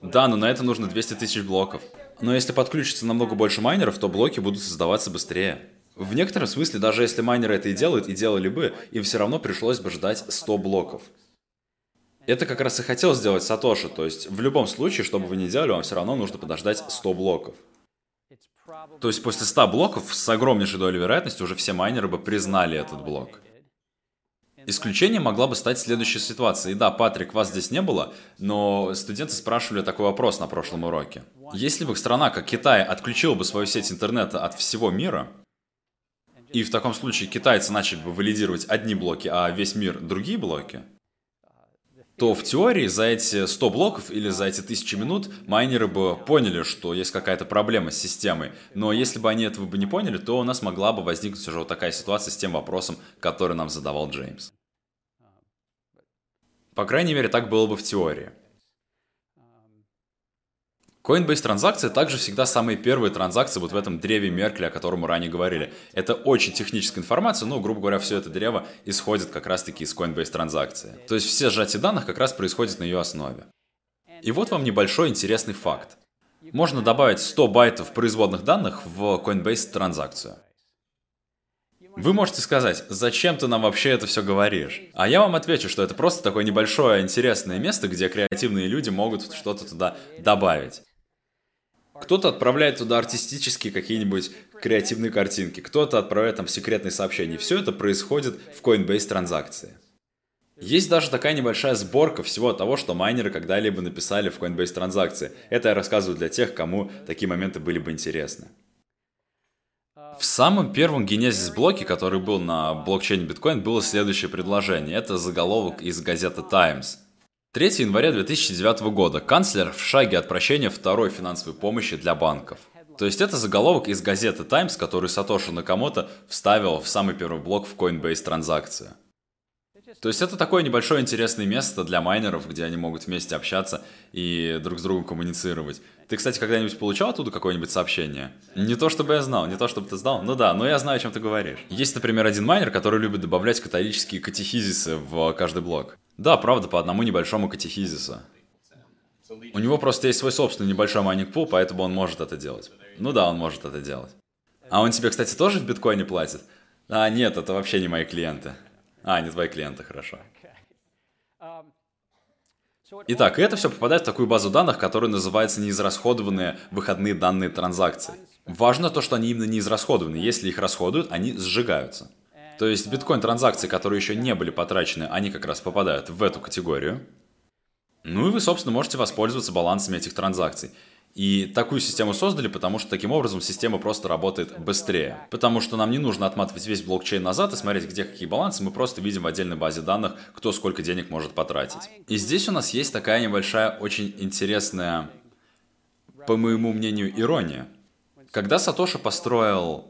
Да, но на это нужно 200 тысяч блоков. Но если подключится намного больше майнеров, то блоки будут создаваться быстрее. В некотором смысле, даже если майнеры это и делают, и делали бы, им все равно пришлось бы ждать 100 блоков. Это как раз и хотел сделать Сатоши, то есть в любом случае, что бы вы ни делали, вам все равно нужно подождать 100 блоков. То есть после 100 блоков с огромнейшей долей вероятности уже все майнеры бы признали этот блок. Исключением могла бы стать следующая ситуация. И да, Патрик, вас здесь не было, но студенты спрашивали такой вопрос на прошлом уроке. Если бы страна, как Китай, отключила бы свою сеть интернета от всего мира, и в таком случае китайцы начали бы валидировать одни блоки, а весь мир другие блоки, то в теории за эти 100 блоков или за эти 1000 минут майнеры бы поняли, что есть какая-то проблема с системой. Но если бы они этого бы не поняли, то у нас могла бы возникнуть уже вот такая ситуация с тем вопросом, который нам задавал Джеймс. По крайней мере, так было бы в теории. Coinbase транзакции также всегда самые первые транзакции вот в этом древе Меркеля, о котором мы ранее говорили. Это очень техническая информация, но, грубо говоря, все это древо исходит как раз-таки из Coinbase транзакции. То есть все сжатие данных как раз происходит на ее основе. И вот вам небольшой интересный факт. Можно добавить 100 байтов производных данных в Coinbase транзакцию. Вы можете сказать, зачем ты нам вообще это все говоришь? А я вам отвечу, что это просто такое небольшое интересное место, где креативные люди могут что-то туда добавить. Кто-то отправляет туда артистические какие-нибудь креативные картинки, кто-то отправляет там секретные сообщения. Все это происходит в Coinbase транзакции. Есть даже такая небольшая сборка всего того, что майнеры когда-либо написали в Coinbase транзакции. Это я рассказываю для тех, кому такие моменты были бы интересны. В самом первом генезис блоке, который был на блокчейне биткоин, было следующее предложение. Это заголовок из газеты Times. 3 января 2009 года. Канцлер в шаге от прощения второй финансовой помощи для банков. То есть это заголовок из газеты Times, который Сатоши Накамото вставил в самый первый блок в Coinbase транзакцию. То есть это такое небольшое интересное место для майнеров, где они могут вместе общаться и друг с другом коммуницировать. Ты, кстати, когда-нибудь получал оттуда какое-нибудь сообщение? Не то, чтобы я знал, не то, чтобы ты знал. Ну да, но я знаю, о чем ты говоришь. Есть, например, один майнер, который любит добавлять католические катехизисы в каждый блок. Да, правда, по одному небольшому катехизису. У него просто есть свой собственный небольшой майнинг пул, поэтому он может это делать. Ну да, он может это делать. А он тебе, кстати, тоже в биткоине платит? А, нет, это вообще не мои клиенты. А, не твои клиенты, хорошо. Итак, это все попадает в такую базу данных, которая называется неизрасходованные выходные данные транзакций. Важно то, что они именно неизрасходованы. Если их расходуют, они сжигаются. То есть биткоин-транзакции, которые еще не были потрачены, они как раз попадают в эту категорию. Ну и вы, собственно, можете воспользоваться балансами этих транзакций. И такую систему создали, потому что таким образом система просто работает быстрее. Потому что нам не нужно отматывать весь блокчейн назад и смотреть, где какие балансы, мы просто видим в отдельной базе данных, кто сколько денег может потратить. И здесь у нас есть такая небольшая, очень интересная, по моему мнению, ирония. Когда Сатоши построил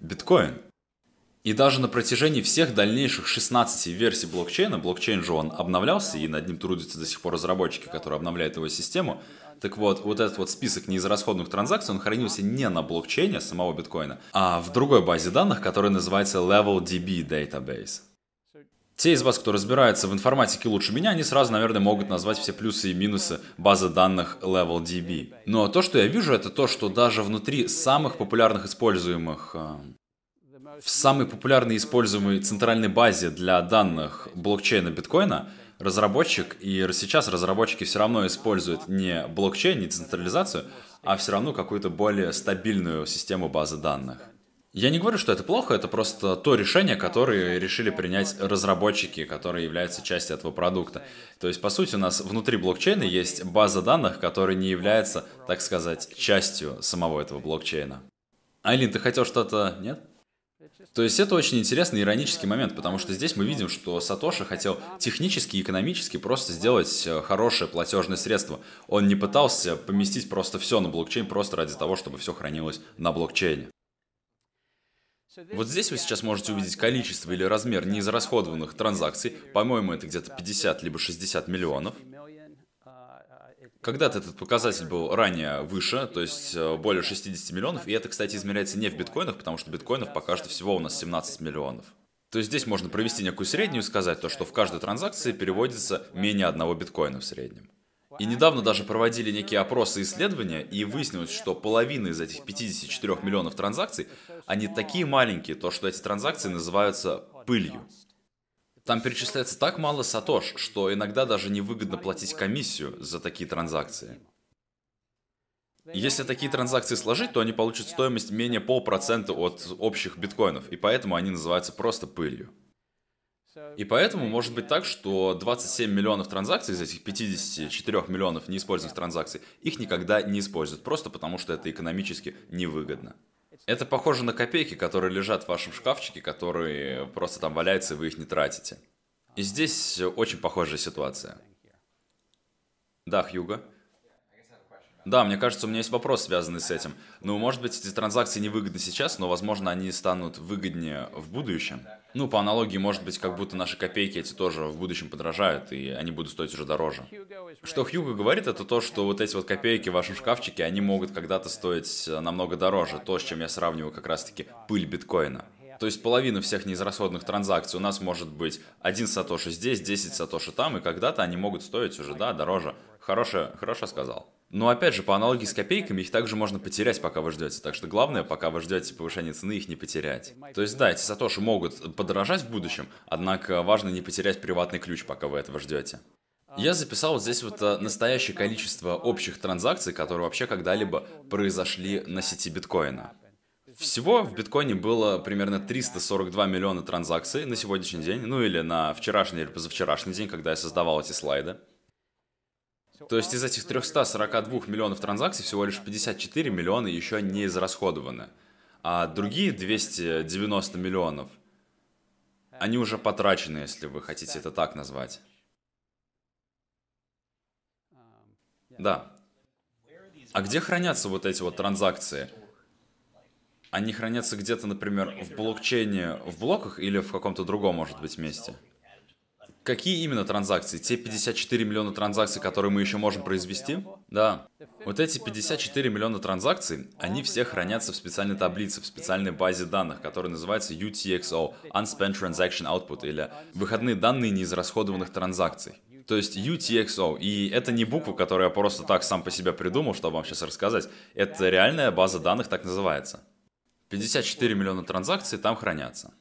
биткоин, и даже на протяжении всех дальнейших 16 версий блокчейна, блокчейн же он обновлялся, и над ним трудятся до сих пор разработчики, которые обновляют его систему, так вот, вот этот вот список неизрасходных транзакций, он хранился не на блокчейне самого биткоина, а в другой базе данных, которая называется LevelDB Database. Те из вас, кто разбирается в информатике лучше меня, они сразу, наверное, могут назвать все плюсы и минусы базы данных LevelDB. Но то, что я вижу, это то, что даже внутри самых популярных используемых э, в самой популярной используемой центральной базе для данных блокчейна биткоина разработчик, и сейчас разработчики все равно используют не блокчейн, не централизацию, а все равно какую-то более стабильную систему базы данных. Я не говорю, что это плохо, это просто то решение, которое решили принять разработчики, которые являются частью этого продукта. То есть, по сути, у нас внутри блокчейна есть база данных, которая не является, так сказать, частью самого этого блокчейна. Айлин, ты хотел что-то... Нет? То есть это очень интересный иронический момент, потому что здесь мы видим, что Сатоши хотел технически и экономически просто сделать э, хорошее платежное средство. Он не пытался поместить просто все на блокчейн просто ради того, чтобы все хранилось на блокчейне. Вот здесь вы сейчас можете увидеть количество или размер неизрасходованных транзакций. По-моему, это где-то 50 либо 60 миллионов. Когда-то этот показатель был ранее выше, то есть э, более 60 миллионов, и это, кстати, измеряется не в биткоинах, потому что биткоинов пока что всего у нас 17 миллионов. То есть здесь можно провести некую среднюю и сказать то, что в каждой транзакции переводится менее одного биткоина в среднем. И недавно даже проводили некие опросы и исследования, и выяснилось, что половина из этих 54 миллионов транзакций, они такие маленькие, то что эти транзакции называются пылью. Там перечисляется так мало сатош, что иногда даже невыгодно платить комиссию за такие транзакции. Если такие транзакции сложить, то они получат стоимость менее полпроцента от общих биткоинов, и поэтому они называются просто пылью. И поэтому может быть так, что 27 миллионов транзакций из этих 54 миллионов неиспользованных транзакций, их никогда не используют, просто потому что это экономически невыгодно. Это похоже на копейки, которые лежат в вашем шкафчике, которые просто там валяются, и вы их не тратите. И здесь очень похожая ситуация. Да, Хьюго? Да, мне кажется, у меня есть вопрос, связанный с этим. Ну, может быть, эти транзакции невыгодны сейчас, но, возможно, они станут выгоднее в будущем. Ну, по аналогии, может быть, как будто наши копейки эти тоже в будущем подорожают, и они будут стоить уже дороже. Что Хьюго говорит, это то, что вот эти вот копейки в вашем шкафчике, они могут когда-то стоить намного дороже. То, с чем я сравниваю как раз-таки пыль биткоина. То есть половина всех неизрасходных транзакций у нас может быть один сатоши здесь, 10 сатоши там, и когда-то они могут стоить уже, да, дороже. Хорошо, хорошо сказал. Но опять же, по аналогии с копейками, их также можно потерять, пока вы ждете. Так что главное, пока вы ждете повышения цены, их не потерять. То есть да, эти сатоши могут подорожать в будущем, однако важно не потерять приватный ключ, пока вы этого ждете. Я записал вот здесь вот э, настоящее количество общих транзакций, которые вообще когда-либо произошли на сети биткоина. Всего в биткоине было примерно 342 миллиона транзакций на сегодняшний день, ну или на вчерашний или позавчерашний день, когда я создавал эти слайды. То есть из этих 342 миллионов транзакций всего лишь 54 миллиона еще не израсходованы. а другие 290 миллионов, они уже потрачены, если вы хотите это так назвать. Да. А где хранятся вот эти вот транзакции? Они хранятся где-то, например, в блокчейне, в блоках или в каком-то другом, может быть, месте? Какие именно транзакции? Те 54 миллиона транзакций, которые мы еще можем произвести? Да. Вот эти 54 миллиона транзакций, они все хранятся в специальной таблице, в специальной базе данных, которая называется UTXO, Unspent Transaction Output, или выходные данные неизрасходованных транзакций. То есть UTXO. И это не буква, которую я просто так сам по себе придумал, чтобы вам сейчас рассказать. Это реальная база данных так называется. 54 миллиона транзакций там хранятся.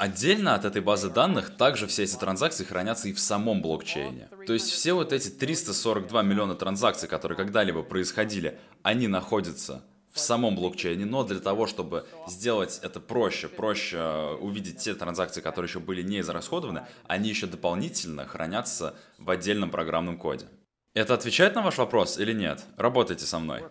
Отдельно от этой базы данных также все эти транзакции хранятся и в самом блокчейне. То есть все вот эти 342 миллиона транзакций, которые когда-либо происходили, они находятся в самом блокчейне, но для того, чтобы сделать это проще, проще э, увидеть те транзакции, которые еще были не израсходованы, они еще дополнительно хранятся в отдельном программном коде. Это отвечает на ваш вопрос или нет? Работайте со мной.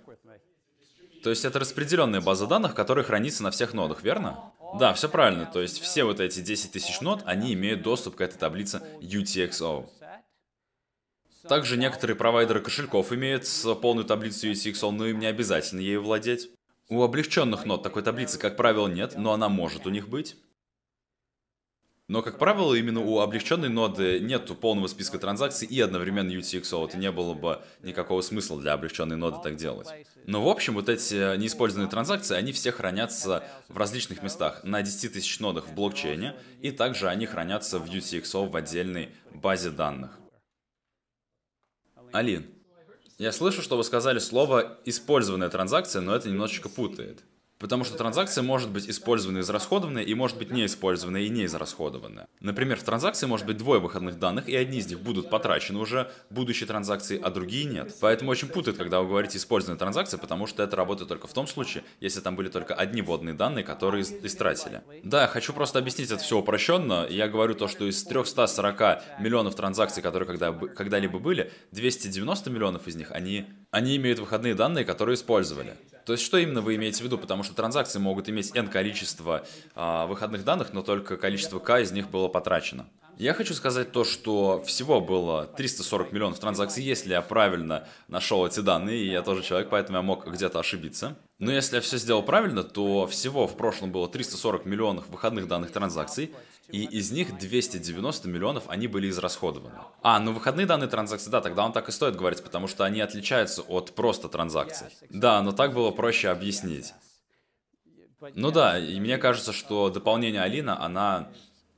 То есть это распределенная база данных, которая хранится на всех нодах, верно? Да, все правильно. То есть все вот эти 10 тысяч нод, они имеют доступ к этой таблице UTXO. Также некоторые провайдеры кошельков имеют полную таблицу UTXO, но им не обязательно ею владеть. У облегченных нод такой таблицы, как правило, нет, но она может у них быть. Но, как правило, именно у облегченной ноды нет полного списка транзакций и одновременно UTXO. Это не было бы никакого смысла для облегченной ноды так делать. Но, в общем, вот эти неиспользованные транзакции, они все хранятся в различных местах. На 10 тысяч нодах в блокчейне, и также они хранятся в UTXO в отдельной базе данных. Алин, я слышу, что вы сказали слово «использованная транзакция», но это немножечко путает. Потому что транзакция может быть использована и израсходованная, и может быть не использованная и не израсходованная. Например, в транзакции может быть двое выходных данных, и одни из них будут потрачены уже будущей транзакции, а другие нет. Поэтому очень путает, когда вы говорите использованная транзакция, потому что это работает только в том случае, если там были только одни вводные данные, которые истратили. Да, хочу просто объяснить это все упрощенно. Я говорю то, что из 340 миллионов транзакций, которые когда, когда-либо были, 290 миллионов из них, они, они имеют выходные данные, которые использовали. То есть, что именно вы имеете в виду? Потому что транзакции могут иметь n количество а, выходных данных, но только количество k из них было потрачено. Я хочу сказать то, что всего было 340 миллионов транзакций, если я правильно нашел эти данные, и я тоже человек, поэтому я мог где-то ошибиться. Но если я все сделал правильно, то всего в прошлом было 340 миллионов выходных данных транзакций, и из них 290 миллионов они были израсходованы. А, ну выходные данные транзакции, да, тогда он так и стоит говорить, потому что они отличаются от просто транзакций. Да, но так было проще объяснить. Ну да, и мне кажется, что дополнение Алина, она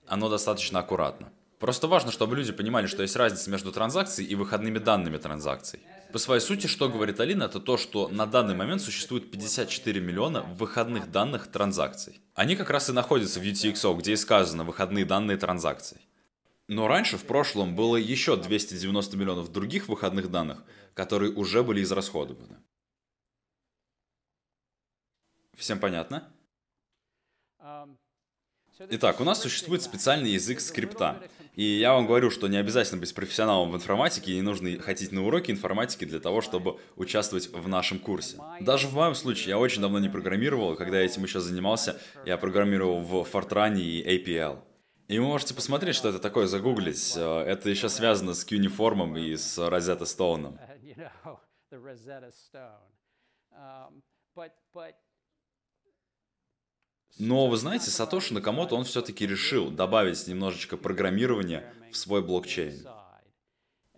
оно достаточно аккуратно. Просто важно, чтобы люди понимали, что есть разница между транзакцией и выходными данными транзакций. По своей сути, что говорит Алина, это то, что на данный момент существует 54 миллиона выходных данных транзакций. Они как раз и находятся в UTXO, где и сказано выходные данные транзакций. Но раньше, в прошлом, было еще 290 миллионов других выходных данных, которые уже были израсходованы. Всем понятно? Итак, у нас существует специальный язык скрипта. И я вам говорю, что не обязательно быть профессионалом в информатике, не нужно ходить на уроки информатики для того, чтобы участвовать в нашем курсе. Даже в моем случае я очень давно не программировал, когда я этим еще занимался, я программировал в Fortran и APL. И вы можете посмотреть, что это такое, загуглить. Это еще связано с Кюниформом и с Розетта Стоуном. [LAUGHS] Но вы знаете, Сатоши Накамото, он все-таки решил добавить немножечко программирования в свой блокчейн.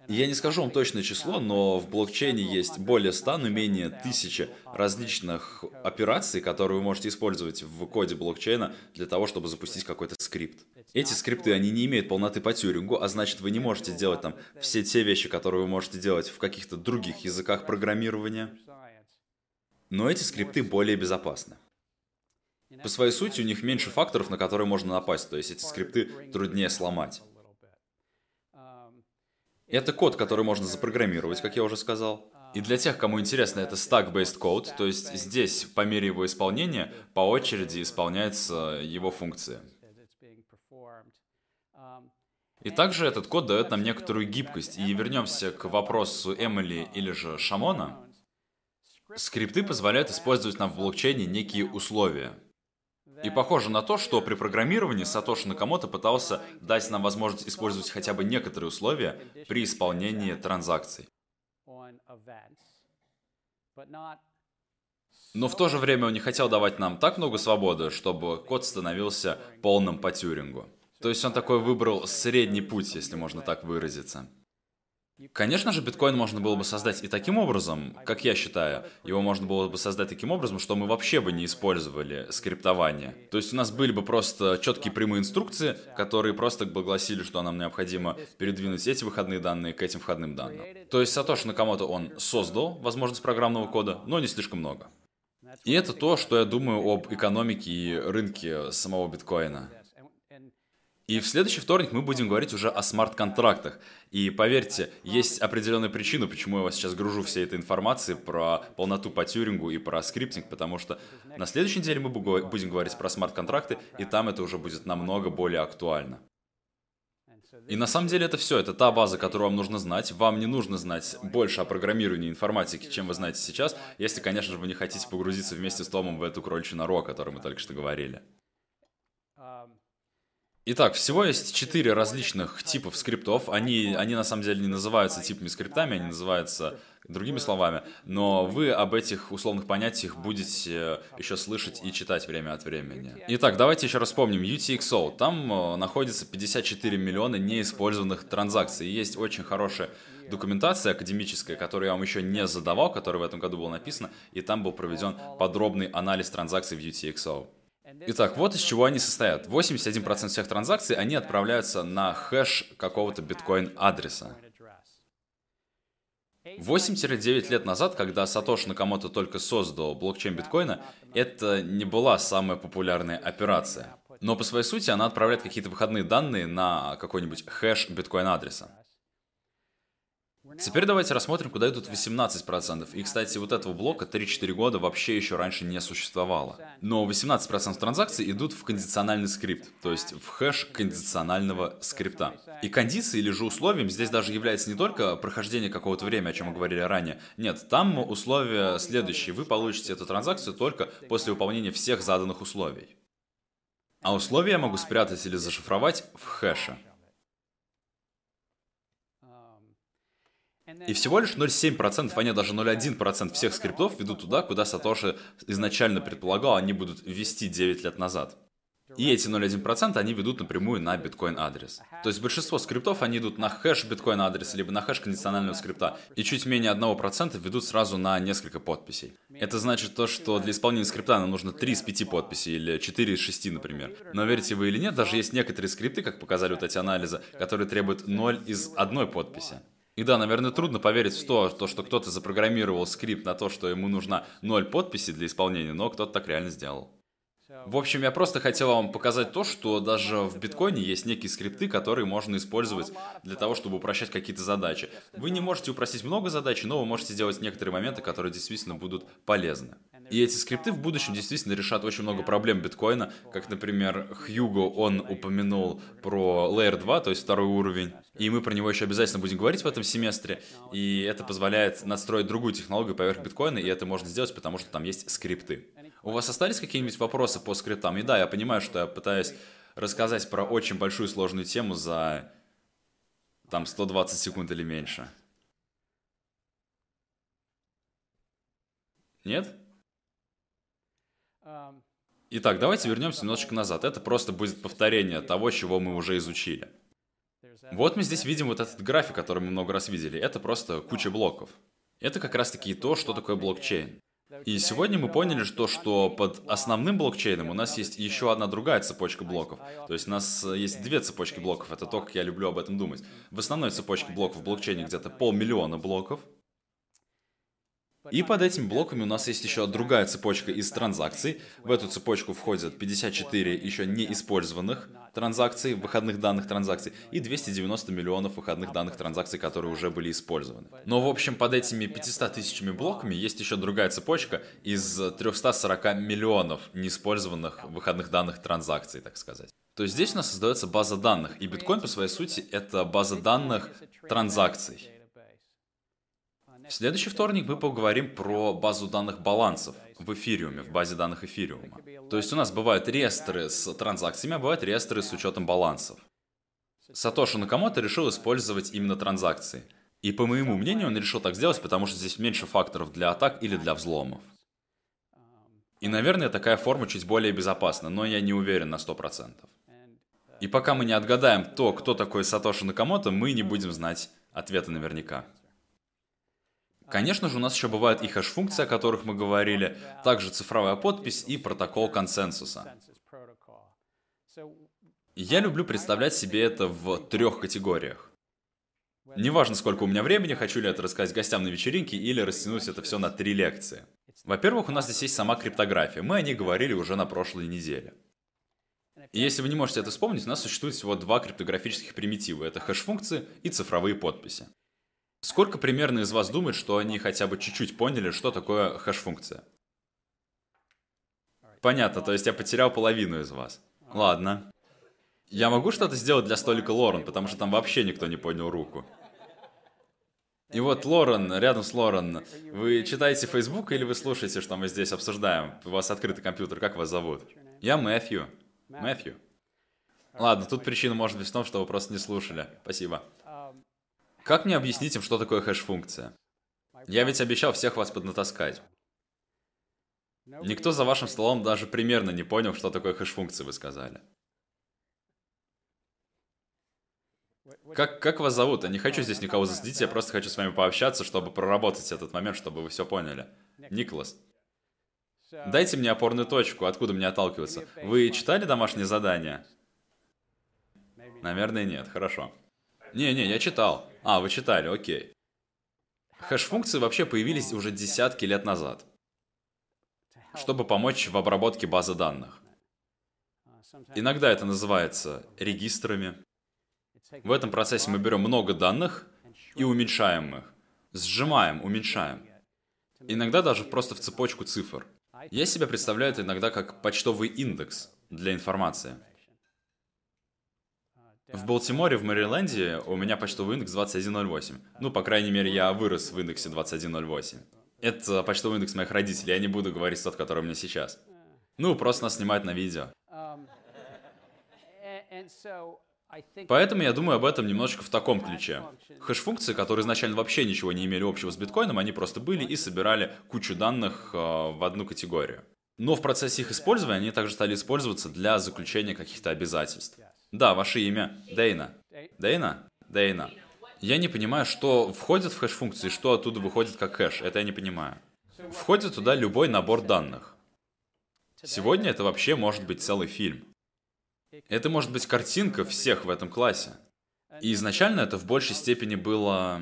Я не скажу вам точное число, но в блокчейне есть более 100, но менее 1000 различных операций, которые вы можете использовать в коде блокчейна для того, чтобы запустить какой-то скрипт. Эти скрипты, они не имеют полноты по тюрингу, а значит вы не можете делать там все те вещи, которые вы можете делать в каких-то других языках программирования. Но эти скрипты более безопасны. По своей сути, у них меньше факторов, на которые можно напасть, то есть эти скрипты труднее сломать. Это код, который можно запрограммировать, как я уже сказал. И для тех, кому интересно, это stack-based code, то есть здесь по мере его исполнения по очереди исполняется его функция. И также этот код дает нам некоторую гибкость. И вернемся к вопросу Эмили или же Шамона. Скрипты позволяют использовать нам в блокчейне некие условия. И похоже на то, что при программировании Сатоши Накамото пытался дать нам возможность использовать хотя бы некоторые условия при исполнении транзакций. Но в то же время он не хотел давать нам так много свободы, чтобы код становился полным по Тюрингу. То есть он такой выбрал средний путь, если можно так выразиться. Конечно же, биткоин можно было бы создать и таким образом, как я считаю, его можно было бы создать таким образом, что мы вообще бы не использовали скриптование. То есть у нас были бы просто четкие прямые инструкции, которые просто бы гласили, что нам необходимо передвинуть эти выходные данные к этим входным данным. То есть Сатоши Накамото он создал возможность программного кода, но не слишком много. И это то, что я думаю об экономике и рынке самого биткоина. И в следующий вторник мы будем говорить уже о смарт-контрактах. И поверьте, есть определенная причина, почему я вас сейчас гружу всей этой информацией про полноту по Тюрингу и про скриптинг, потому что на следующей неделе мы будем говорить про смарт-контракты, и там это уже будет намного более актуально. И на самом деле это все, это та база, которую вам нужно знать. Вам не нужно знать больше о программировании информатики, чем вы знаете сейчас, если, конечно же, вы не хотите погрузиться вместе с Томом в эту крольчью нору, о которой мы только что говорили. Итак, всего есть четыре различных типов скриптов. Они, они на самом деле не называются типами скриптами, они называются другими словами, но вы об этих условных понятиях будете еще слышать и читать время от времени. Итак, давайте еще раз вспомним UTXO. Там э, находится 54 миллиона неиспользованных транзакций. есть очень хорошая документация академическая, которую я вам еще не задавал, которая в этом году была написана, и там был проведен подробный анализ транзакций в UTXO. Итак, вот из чего они состоят. 81% всех транзакций, они отправляются на хэш какого-то биткоин-адреса. 8-9 лет назад, когда Сатоши Накамото только создал блокчейн биткоина, это не была самая популярная операция. Но по своей сути она отправляет какие-то выходные данные на какой-нибудь хэш биткоин-адреса. Теперь давайте рассмотрим, куда идут 18%. И, кстати, вот этого блока 3-4 года вообще еще раньше не существовало. Но 18% транзакций идут в кондициональный скрипт, то есть в хэш кондиционального скрипта. И кондицией или же условием здесь даже является не только прохождение какого-то времени, о чем мы говорили ранее. Нет, там условие следующее. Вы получите эту транзакцию только после выполнения всех заданных условий. А условия я могу спрятать или зашифровать в хэше. И всего лишь 0,7%, а не даже 0,1% всех скриптов ведут туда, куда Сатоши изначально предполагал, они будут ввести 9 лет назад. И эти 0,1% они ведут напрямую на биткоин адрес. То есть большинство скриптов, они идут на хэш биткоин адреса, либо на хэш кондиционального скрипта. И чуть менее 1% ведут сразу на несколько подписей. Это значит то, что для исполнения скрипта нам нужно 3 из 5 подписей, или 4 из 6, например. Но верите вы или нет, даже есть некоторые скрипты, как показали вот эти анализы, которые требуют 0 из одной подписи. И да, наверное, трудно поверить в то, то, что кто-то запрограммировал скрипт на то, что ему нужна ноль подписи для исполнения, но кто-то так реально сделал. В общем, я просто хотел вам показать то, что даже в биткоине есть некие скрипты, которые можно использовать для того, чтобы упрощать какие-то задачи. Вы не можете упростить много задач, но вы можете сделать некоторые моменты, которые действительно будут полезны. И эти скрипты в будущем действительно решат очень много проблем биткоина, как, например, Хьюго, он упомянул про Layer 2, то есть второй уровень, и мы про него еще обязательно будем говорить в этом семестре, и это позволяет настроить другую технологию поверх биткоина, и это можно сделать, потому что там есть скрипты. У вас остались какие-нибудь вопросы по скриптам? И да, я понимаю, что я пытаюсь рассказать про очень большую сложную тему за там 120 секунд или меньше. Нет? Итак, давайте вернемся немножечко назад. Это просто будет повторение того, чего мы уже изучили. Вот мы здесь видим вот этот график, который мы много раз видели. Это просто куча блоков. Это как раз таки то, что такое блокчейн. И сегодня мы поняли, что, что под основным блокчейном у нас есть еще одна другая цепочка блоков. То есть у нас есть две цепочки блоков, это то, как я люблю об этом думать. В основной цепочке блоков в блокчейне где-то полмиллиона блоков, и под этими блоками у нас есть еще другая цепочка из транзакций. В эту цепочку входят 54 еще неиспользованных транзакций, выходных данных транзакций, и 290 миллионов выходных данных транзакций, которые уже были использованы. Но, в общем, под этими 500 тысячами блоками есть еще другая цепочка из 340 миллионов неиспользованных выходных данных транзакций, так сказать. То есть здесь у нас создается база данных, и биткоин по своей сути это база данных транзакций. В следующий вторник мы поговорим про базу данных балансов в эфириуме, в базе данных эфириума. То есть у нас бывают реестры с транзакциями, а бывают реестры с учетом балансов. Сатоши Накамото решил использовать именно транзакции. И по моему мнению, он решил так сделать, потому что здесь меньше факторов для атак или для взломов. И, наверное, такая форма чуть более безопасна, но я не уверен на 100%. И пока мы не отгадаем то, кто такой Сатоши Накамото, мы не будем знать ответа наверняка. Конечно же, у нас еще бывают и хэш-функции, о которых мы говорили, также цифровая подпись и протокол консенсуса. Я люблю представлять себе это в трех категориях. Неважно, сколько у меня времени, хочу ли это рассказать гостям на вечеринке или растянуть это все на три лекции. Во-первых, у нас здесь есть сама криптография. Мы о ней говорили уже на прошлой неделе. И если вы не можете это вспомнить, у нас существует всего два криптографических примитива. Это хэш-функции и цифровые подписи. Сколько примерно из вас думает, что они хотя бы чуть-чуть поняли, что такое хэш-функция? Понятно, то есть я потерял половину из вас. Ладно. Я могу что-то сделать для столика Лорен, потому что там вообще никто не поднял руку. И вот Лорен, рядом с Лорен, вы читаете Facebook или вы слушаете, что мы здесь обсуждаем? У вас открытый компьютер, как вас зовут? Я Мэтью. Мэтью. Ладно, тут причина может быть в том, что вы просто не слушали. Спасибо. Как мне объяснить им, что такое хэш-функция? Я ведь обещал всех вас поднатаскать. Никто за вашим столом даже примерно не понял, что такое хэш-функция, вы сказали. Как, как вас зовут? Я не хочу здесь никого засадить, я просто хочу с вами пообщаться, чтобы проработать этот момент, чтобы вы все поняли. Николас. Дайте мне опорную точку, откуда мне отталкиваться. Вы читали домашнее задание? Наверное, нет. Хорошо. Не-не, я читал. А, вы читали, окей. Хэш-функции вообще появились уже десятки лет назад, чтобы помочь в обработке базы данных. Иногда это называется регистрами, в этом процессе мы берем много данных и уменьшаем их. Сжимаем, уменьшаем. Иногда даже просто в цепочку цифр. Я себя представляю это иногда как почтовый индекс для информации. В Балтиморе, в Мэриленде у меня почтовый индекс 2108. Ну, по крайней мере, я вырос в индексе 2108. Это почтовый индекс моих родителей, я не буду говорить тот, который у меня сейчас. Ну, просто нас снимают на видео. Поэтому я думаю об этом немножечко в таком ключе. Хэш-функции, которые изначально вообще ничего не имели общего с биткоином, они просто были и собирали кучу данных э, в одну категорию. Но в процессе их использования они также стали использоваться для заключения каких-то обязательств. Да, ваше имя Дейна. Дейна? Дейна. Я не понимаю, что входит в хэш-функции, что оттуда выходит как хэш. Это я не понимаю. Входит туда любой набор данных. Сегодня это вообще может быть целый фильм. Это может быть картинка всех в этом классе. И изначально это в большей степени было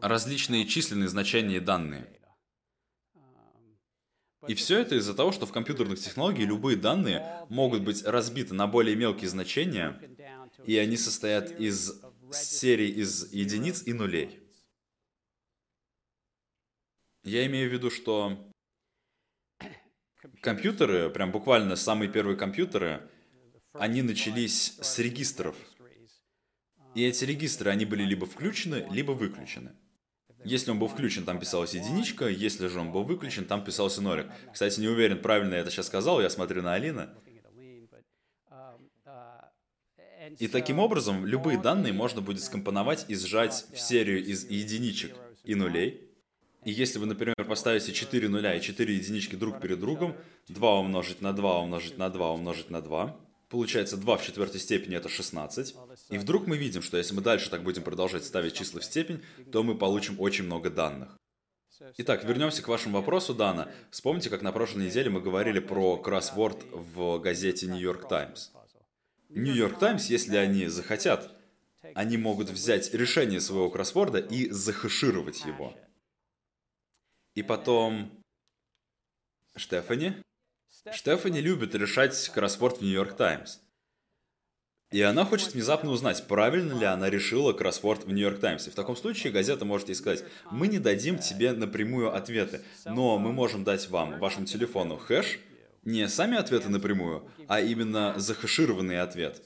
различные численные значения и данные. И все это из-за того, что в компьютерных технологиях любые данные могут быть разбиты на более мелкие значения, и они состоят из серий из единиц и нулей. Я имею в виду, что компьютеры, прям буквально самые первые компьютеры, они начались с регистров. И эти регистры, они были либо включены, либо выключены. Если он был включен, там писалась единичка, если же он был выключен, там писался нолик. Кстати, не уверен, правильно я это сейчас сказал, я смотрю на Алина. И таким образом, любые данные можно будет скомпоновать и сжать в серию из единичек и нулей, и если вы, например, поставите 4 нуля и 4 единички друг перед другом, 2 умножить на 2 умножить на 2 умножить на 2, получается 2 в четвертой степени это 16. И вдруг мы видим, что если мы дальше так будем продолжать ставить числа в степень, то мы получим очень много данных. Итак, вернемся к вашему вопросу, Дана. Вспомните, как на прошлой неделе мы говорили про кроссворд в газете New York Times. New York Times, если они захотят, они могут взять решение своего кроссворда и захешировать его. И потом... Штефани? Штефани любит решать кроссворд в Нью-Йорк Таймс. И она хочет внезапно узнать, правильно ли она решила кроссворд в Нью-Йорк Таймс. И в таком случае газета может ей сказать, мы не дадим тебе напрямую ответы, но мы можем дать вам, вашему телефону, хэш, не сами ответы напрямую, а именно захешированный ответ.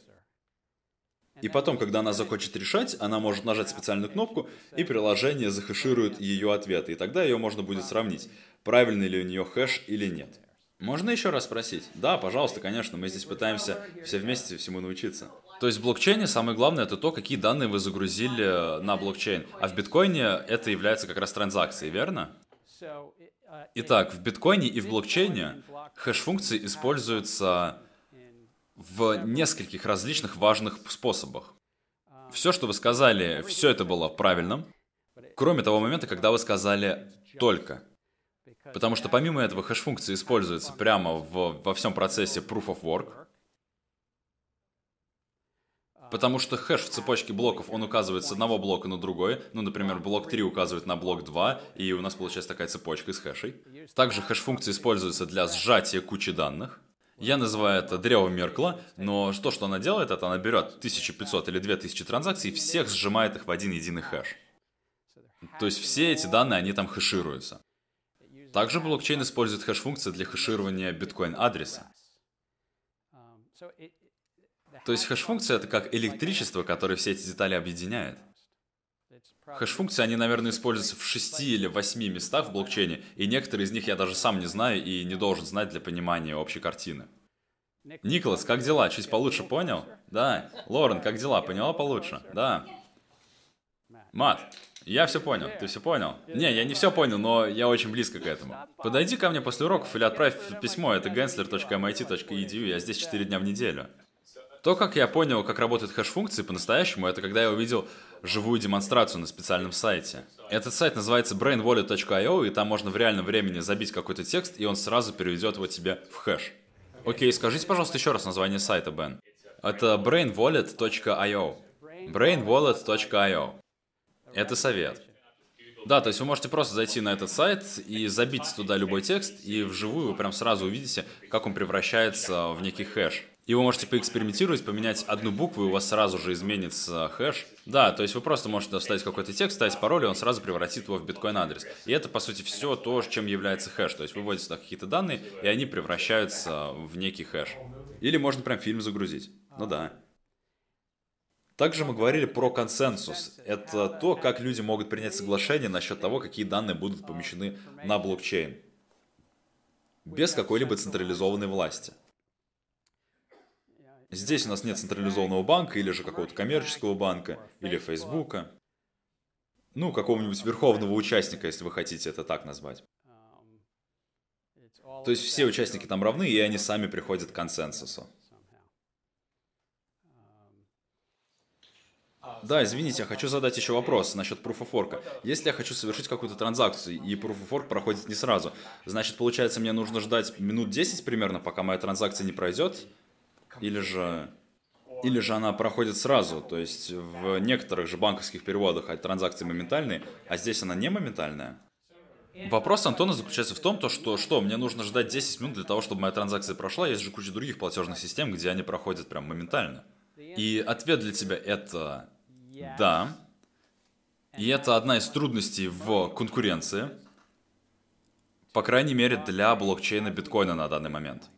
И потом, когда она захочет решать, она может нажать специальную кнопку, и приложение захэширует ее ответы. И тогда ее можно будет сравнить, правильный ли у нее хэш или нет. Можно еще раз спросить? Да, пожалуйста, конечно, мы здесь пытаемся все вместе всему научиться. То есть в блокчейне самое главное это то, какие данные вы загрузили на блокчейн. А в биткоине это является как раз транзакцией, верно? Итак, в биткоине и в блокчейне хэш-функции используются в нескольких различных важных способах. Все, что вы сказали, все это было правильным, кроме того момента, когда вы сказали «только». Потому что помимо этого хэш-функции используются прямо в, во всем процессе Proof of Work, Потому что хэш в цепочке блоков, он указывает с одного блока на другой. Ну, например, блок 3 указывает на блок 2, и у нас получается такая цепочка из хэшей. Также хэш-функция используется для сжатия кучи данных. Я называю это древо Меркла, но то, что она делает, это она берет 1500 или 2000 транзакций и всех сжимает их в один единый хэш. То есть все эти данные, они там хэшируются. Также блокчейн использует хэш-функции для хэширования биткоин-адреса. То есть хэш-функция — это как электричество, которое все эти детали объединяет. Хэш-функции, они, наверное, используются в шести или восьми местах в блокчейне, и некоторые из них я даже сам не знаю и не должен знать для понимания общей картины. Николас, как дела? Чуть получше понял? Да. Лорен, как дела? Поняла получше? Да. Мат, я все понял. Ты все понял? Не, я не все понял, но я очень близко к этому. Подойди ко мне после уроков или отправь письмо. Это gensler.mit.edu. Я здесь 4 дня в неделю. То, как я понял, как работают хэш-функции по-настоящему, это когда я увидел живую демонстрацию на специальном сайте. Этот сайт называется brainwallet.io, и там можно в реальном времени забить какой-то текст, и он сразу переведет его тебе в хэш. Окей, скажите, пожалуйста, еще раз название сайта, Бен. Это brainwallet.io. brainwallet.io. Это совет. Да, то есть вы можете просто зайти на этот сайт и забить туда любой текст, и вживую вы прям сразу увидите, как он превращается в некий хэш. И вы можете поэкспериментировать, поменять одну букву, и у вас сразу же изменится хэш. Да, то есть вы просто можете вставить какой-то текст, ставить пароль, и он сразу превратит его в биткоин-адрес. И это, по сути, все то, чем является хэш. То есть вы вводите сюда какие-то данные, и они превращаются в некий хэш. Или можно прям фильм загрузить. Ну да. Также мы говорили про консенсус. Это то, как люди могут принять соглашение насчет того, какие данные будут помещены на блокчейн. Без какой-либо централизованной власти. Здесь у нас нет централизованного банка или же какого-то коммерческого банка, или Фейсбука. Ну, какого-нибудь верховного участника, если вы хотите это так назвать. То есть все участники там равны, и они сами приходят к консенсусу. Да, извините, я хочу задать еще вопрос насчет Proof of Work. Если я хочу совершить какую-то транзакцию, и Proof of Work проходит не сразу, значит, получается, мне нужно ждать минут 10 примерно, пока моя транзакция не пройдет, или же, или же она проходит сразу, то есть в некоторых же банковских переводах транзакции моментальные, а здесь она не моментальная. Вопрос Антона заключается в том, то, что что, мне нужно ждать 10 минут для того, чтобы моя транзакция прошла, есть же куча других платежных систем, где они проходят прям моментально. И ответ для тебя это да. И это одна из трудностей в конкуренции, по крайней мере для блокчейна биткоина на данный момент.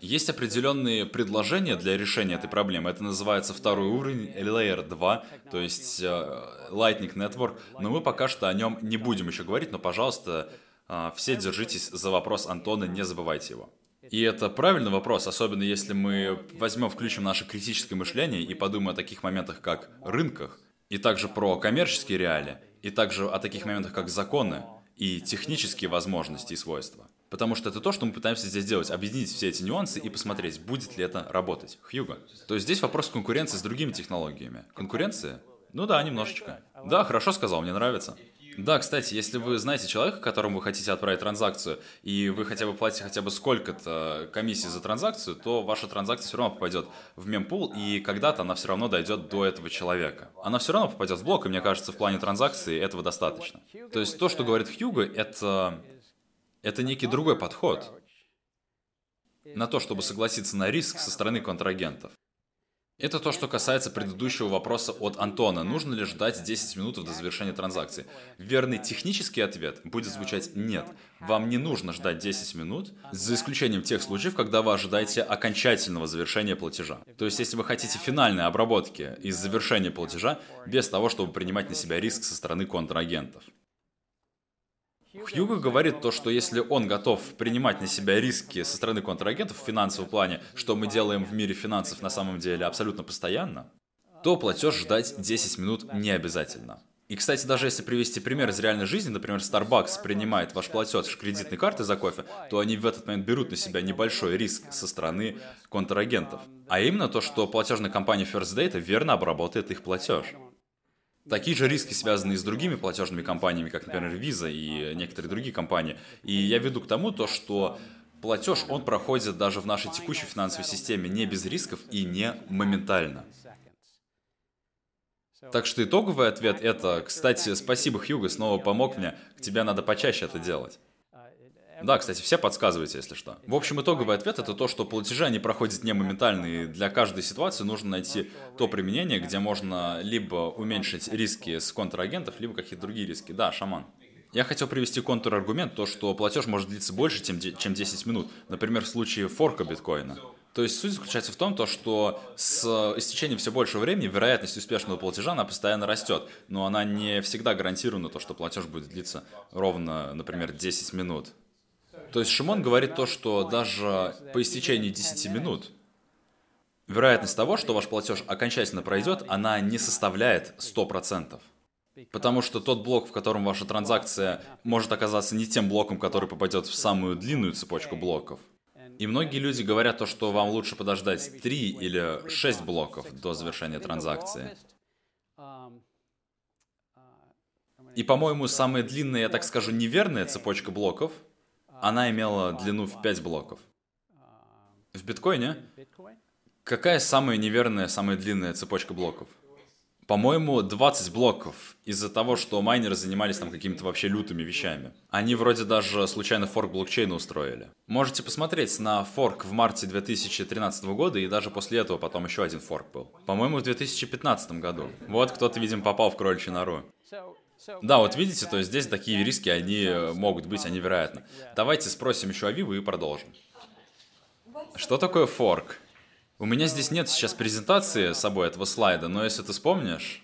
Есть определенные предложения для решения этой проблемы. Это называется второй уровень, Layer 2, то есть uh, Lightning Network. Но мы пока что о нем не будем еще говорить, но, пожалуйста, uh, все держитесь за вопрос Антона, не забывайте его. И это правильный вопрос, особенно если мы возьмем, включим наше критическое мышление и подумаем о таких моментах, как рынках, и также про коммерческие реалии, и также о таких моментах, как законы и технические возможности и свойства. Потому что это то, что мы пытаемся здесь делать, объединить все эти нюансы и посмотреть, будет ли это работать. Хьюго. То есть здесь вопрос конкуренции с другими технологиями. Конкуренция? Ну да, немножечко. Да, хорошо сказал, мне нравится. Да, кстати, если вы знаете человека, которому вы хотите отправить транзакцию, и вы хотя бы платите хотя бы сколько-то комиссии за транзакцию, то ваша транзакция все равно попадет в мемпул, и когда-то она все равно дойдет до этого человека. Она все равно попадет в блок, и мне кажется, в плане транзакции этого достаточно. То есть то, что говорит Хьюго, это это некий другой подход на то, чтобы согласиться на риск со стороны контрагентов. Это то, что касается предыдущего вопроса от Антона. Нужно ли ждать 10 минут до завершения транзакции? Верный технический ответ будет звучать «нет». Вам не нужно ждать 10 минут, за исключением тех случаев, когда вы ожидаете окончательного завершения платежа. То есть, если вы хотите финальной обработки из завершения платежа, без того, чтобы принимать на себя риск со стороны контрагентов. Хьюго говорит то, что если он готов принимать на себя риски со стороны контрагентов в финансовом плане, что мы делаем в мире финансов на самом деле абсолютно постоянно, то платеж ждать 10 минут не обязательно. И, кстати, даже если привести пример из реальной жизни, например, Starbucks принимает ваш платеж кредитной карты за кофе, то они в этот момент берут на себя небольшой риск со стороны контрагентов. А именно то, что платежная компания First Data верно обработает их платеж. Такие же риски связаны и с другими платежными компаниями, как, например, Visa и некоторые другие компании. И я веду к тому, то, что платеж, он проходит даже в нашей текущей финансовой системе не без рисков и не моментально. Так что итоговый ответ это, кстати, спасибо, Хьюго, снова помог мне, тебе надо почаще это делать. Да, кстати, все подсказывайте, если что. В общем, итоговый ответ это то, что платежи, они проходят не моментально, и для каждой ситуации нужно найти то применение, где можно либо уменьшить риски с контрагентов, либо какие-то другие риски. Да, шаман. Я хотел привести контраргумент, то, что платеж может длиться больше, чем 10 минут. Например, в случае форка биткоина. То есть суть заключается в том, то, что с истечением все большего времени вероятность успешного платежа, она постоянно растет, но она не всегда гарантирована, то, что платеж будет длиться ровно, например, 10 минут. То есть Шимон говорит то, что даже по истечении 10 минут вероятность того, что ваш платеж окончательно пройдет, она не составляет 100%. Потому что тот блок, в котором ваша транзакция может оказаться не тем блоком, который попадет в самую длинную цепочку блоков. И многие люди говорят то, что вам лучше подождать 3 или 6 блоков до завершения транзакции. И, по-моему, самая длинная, я так скажу, неверная цепочка блоков – она имела длину в 5 блоков. В биткоине? Какая самая неверная, самая длинная цепочка блоков? По-моему, 20 блоков из-за того, что майнеры занимались там какими-то вообще лютыми вещами. Они вроде даже случайно форк блокчейна устроили. Можете посмотреть на форк в марте 2013 года, и даже после этого потом еще один форк был. По-моему, в 2015 году. Вот кто-то, видимо, попал в кроличью нору. Да, вот видите, то есть здесь такие риски, они могут быть, они вероятны. Давайте спросим еще о Виву и продолжим. Что такое форк? У меня здесь нет сейчас презентации с собой этого слайда, но если ты вспомнишь,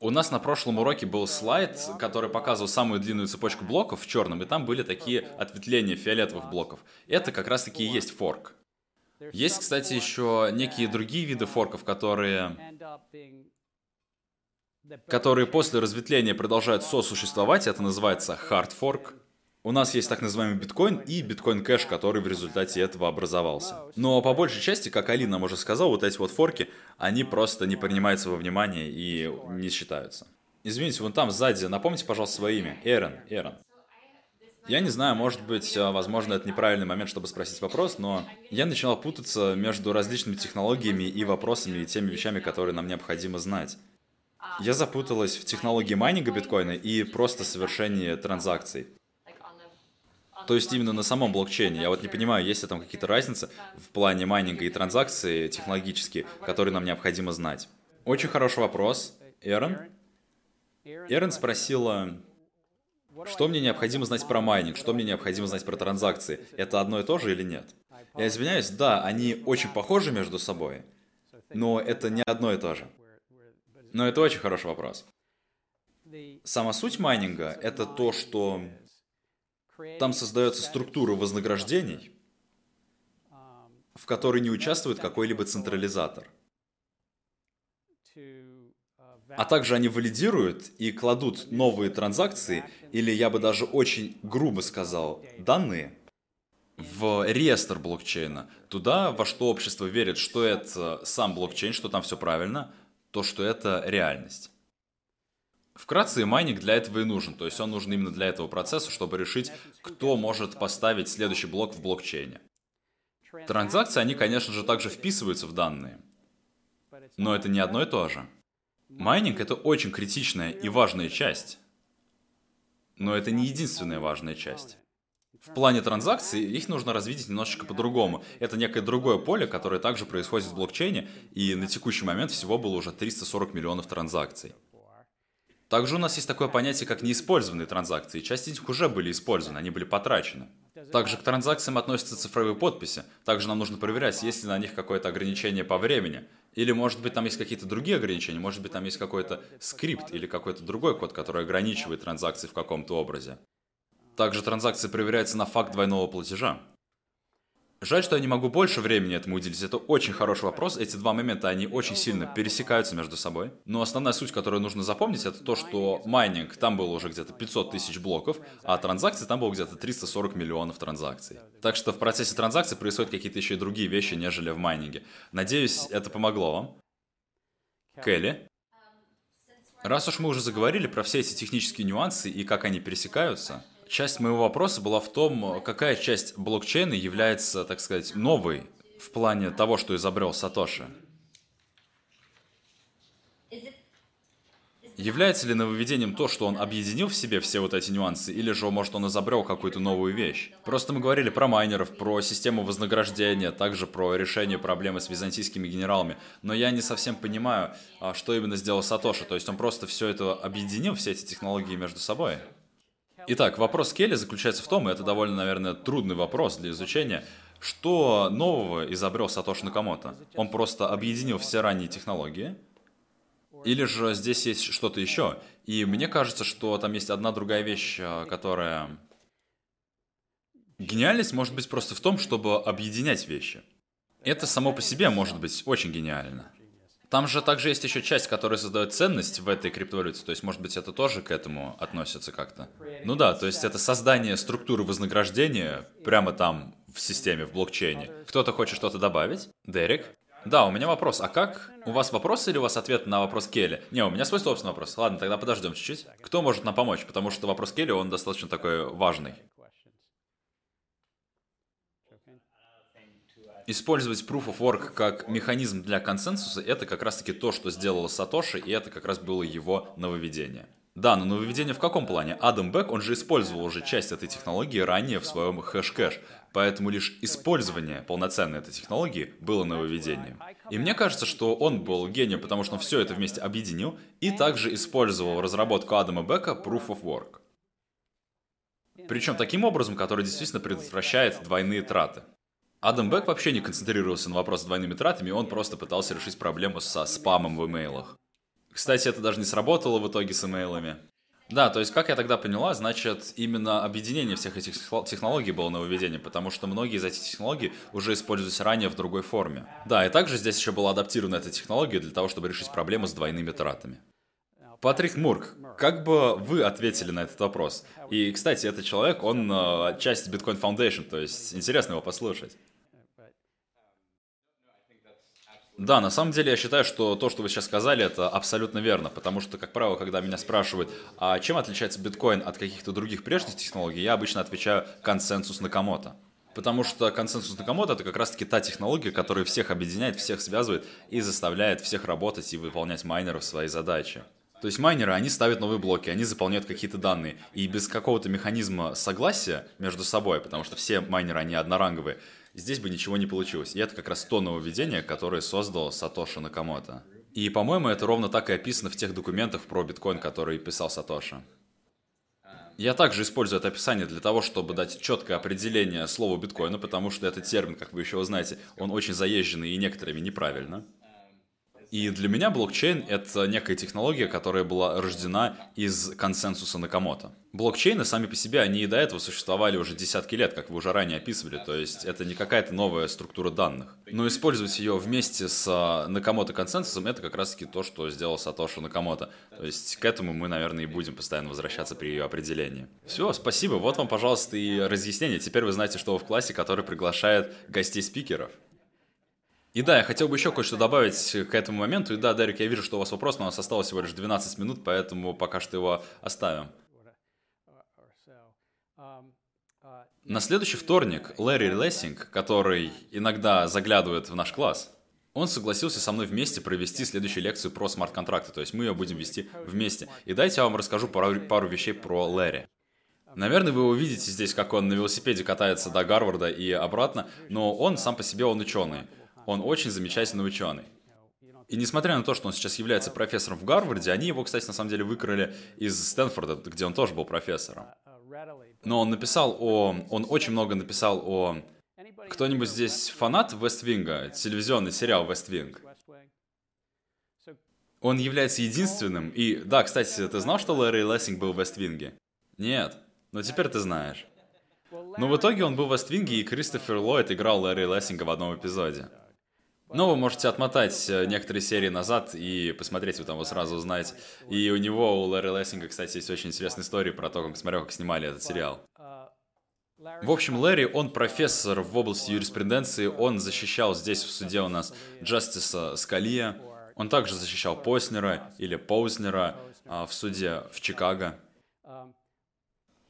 у нас на прошлом уроке был слайд, который показывал самую длинную цепочку блоков в черном, и там были такие ответвления фиолетовых блоков. Это как раз-таки и есть форк. Есть, кстати, еще некие другие виды форков, которые которые после разветвления продолжают сосуществовать, это называется hard fork. У нас есть так называемый биткоин и биткоин кэш, который в результате этого образовался. Но по большей части, как Алина уже сказала, вот эти вот форки, они просто не принимаются во внимание и не считаются. Извините, вон там сзади, напомните, пожалуйста, свое имя. Эрен, Эрен. Я не знаю, может быть, а, возможно, это неправильный момент, чтобы спросить вопрос, но я начинал путаться между различными технологиями и вопросами и теми вещами, которые нам необходимо знать. Я запуталась в технологии майнинга биткоина и просто совершении транзакций. То есть именно на самом блокчейне. Я вот не понимаю, есть ли там какие-то разницы в плане майнинга и транзакции технологические, которые нам необходимо знать. Очень хороший вопрос. Эрон? Эрон спросила, что мне необходимо знать про майнинг, что мне необходимо знать про транзакции. Это одно и то же или нет? Я извиняюсь, да, они очень похожи между собой, но это не одно и то же. Но это очень хороший вопрос. Сама суть майнинга — это то, что там создается структура вознаграждений, в которой не участвует какой-либо централизатор. А также они валидируют и кладут новые транзакции, или я бы даже очень грубо сказал, данные, в реестр блокчейна, туда, во что общество верит, что это сам блокчейн, что там все правильно, то, что это реальность. Вкратце, майнинг для этого и нужен, то есть он нужен именно для этого процесса, чтобы решить, кто может поставить следующий блок в блокчейне. Транзакции, они, конечно же, также вписываются в данные, но это не одно и то же. Майнинг — это очень критичная и важная часть, но это не единственная важная часть. В плане транзакций их нужно развить немножечко по-другому. Это некое другое поле, которое также происходит в блокчейне, и на текущий момент всего было уже 340 миллионов транзакций. Также у нас есть такое понятие, как неиспользованные транзакции. Часть из них уже были использованы, они были потрачены. Также к транзакциям относятся цифровые подписи. Также нам нужно проверять, есть ли на них какое-то ограничение по времени. Или, может быть, там есть какие-то другие ограничения, может быть, там есть какой-то скрипт или какой-то другой код, который ограничивает транзакции в каком-то образе. Также транзакции проверяются на факт двойного платежа. Жаль, что я не могу больше времени этому уделить. Это очень хороший вопрос. Эти два момента, они очень сильно пересекаются между собой. Но основная суть, которую нужно запомнить, это то, что майнинг, там было уже где-то 500 тысяч блоков, а транзакции там было где-то 340 миллионов транзакций. Так что в процессе транзакций происходят какие-то еще и другие вещи, нежели в майнинге. Надеюсь, это помогло вам. Келли? Раз уж мы уже заговорили про все эти технические нюансы и как они пересекаются, Часть моего вопроса была в том, какая часть блокчейна является, так сказать, новой в плане того, что изобрел Сатоши. Является ли нововведением то, что он объединил в себе все вот эти нюансы, или же, может, он изобрел какую-то новую вещь? Просто мы говорили про майнеров, про систему вознаграждения, также про решение проблемы с византийскими генералами, но я не совсем понимаю, а, что именно сделал Сатоши, то есть он просто все это объединил, все эти технологии между собой? Итак, вопрос Келли заключается в том, и это довольно, наверное, трудный вопрос для изучения, что нового изобрел Сатоши Накамото? Он просто объединил все ранние технологии? Или же здесь есть что-то еще? И мне кажется, что там есть одна другая вещь, а, которая... Гениальность может быть просто в том, чтобы объединять вещи. Это само по себе может быть очень гениально. Там же также есть еще часть, которая создает ценность в этой криптовалюте, то есть, может быть, это тоже к этому относится как-то. Ну да, то есть это создание структуры вознаграждения прямо там в системе, в блокчейне. Кто-то хочет что-то добавить? Дерек? Да, у меня вопрос. А как? У вас вопрос или у вас ответ на вопрос Келли? Не, у меня свой собственный вопрос. Ладно, тогда подождем чуть-чуть. Кто может нам помочь? Потому что вопрос Келли, он достаточно такой важный. Использовать Proof of Work как механизм для консенсуса – это как раз-таки то, что сделала Сатоши, и это как раз было его нововведение. Да, но нововведение в каком плане? Адам Бек, он же использовал уже часть этой технологии ранее в своем Hashcash, поэтому лишь использование полноценной этой технологии было нововведением. И мне кажется, что он был гением, потому что он все это вместе объединил и также использовал разработку Адама Бека Proof of Work. Причем таким образом, который действительно предотвращает двойные траты. Адам Бек вообще не концентрировался на вопрос с двойными тратами, он просто пытался решить проблему со спамом в имейлах. Кстати, это даже не сработало в итоге с имейлами. Да, то есть, как я тогда поняла, значит, именно объединение всех этих технологий было нововведением, потому что многие из этих технологий уже использовались ранее в другой форме. Да, и также здесь еще была адаптирована эта технология для того, чтобы решить проблему с двойными тратами. Патрик Мурк, как бы вы ответили на этот вопрос? И, кстати, этот человек, он э, часть Bitcoin Foundation, то есть интересно его послушать. Да, на самом деле я считаю, что то, что вы сейчас сказали, это абсолютно верно, потому что, как правило, когда меня спрашивают, а чем отличается биткоин от каких-то других прежних технологий, я обычно отвечаю консенсус Накамото. Потому что консенсус Накамото это как раз-таки та технология, которая всех объединяет, всех связывает и заставляет всех работать и выполнять майнеров свои задачи. То есть майнеры, они ставят новые блоки, они заполняют какие-то данные. И без какого-то механизма согласия между собой, потому что все майнеры, они одноранговые, здесь бы ничего не получилось. И это как раз то нововведение, которое создал Сатоши Накамото. И, по-моему, это ровно так и описано в тех документах про биткоин, которые писал Сатоши. Я также использую это описание для того, чтобы дать четкое определение слову биткоина, потому что этот термин, как вы еще узнаете, он очень заезженный и некоторыми неправильно. И для меня блокчейн — это некая технология, которая была рождена из консенсуса Накамото. Блокчейны сами по себе, они и до этого существовали уже десятки лет, как вы уже ранее описывали, то есть это не какая-то новая структура данных. Но использовать ее вместе с а, Накамото консенсусом — это как раз-таки то, что сделал Сатоши Накамото. То есть к этому мы, наверное, и будем постоянно возвращаться при ее определении. Все, спасибо, вот вам, пожалуйста, и разъяснение. Теперь вы знаете, что вы в классе, который приглашает гостей-спикеров. И да, я хотел бы еще кое-что добавить к этому моменту. И да, Дарик, я вижу, что у вас вопрос, но у нас осталось всего лишь 12 минут, поэтому пока что его оставим. На следующий вторник Лэри Лессинг, который иногда заглядывает в наш класс, он согласился со мной вместе провести следующую лекцию про смарт-контракты, то есть мы ее будем вести вместе. И дайте я вам расскажу пару, пару вещей про Лэри. Наверное, вы увидите здесь, как он на велосипеде катается до Гарварда и обратно, но он сам по себе он ученый. Он очень замечательный ученый. И несмотря на то, что он сейчас является профессором в Гарварде, они его, кстати, на самом деле выкрали из Стэнфорда, где он тоже был профессором. Но он написал о... Он очень много написал о... Кто-нибудь здесь фанат Вествинга? Телевизионный сериал Вествинг? Он является единственным, и... Да, кстати, ты знал, что Лэри Лессинг был в Вествинге? Нет. Но теперь ты знаешь. Но в итоге он был в Вествинге, и Кристофер Ллойд играл Лэри Лессинга в одном эпизоде. Но вы можете отмотать э, некоторые серии назад и посмотреть, вы там его сразу узнаете. И у него, у Лэри Лессинга, кстати, есть очень интересная история про то, как смотрел, как снимали этот сериал. В общем, Лэри, он профессор в области юриспруденции, он защищал здесь в суде у нас Джастиса Скалия, он также защищал Поснера или Познера а, в суде в Чикаго.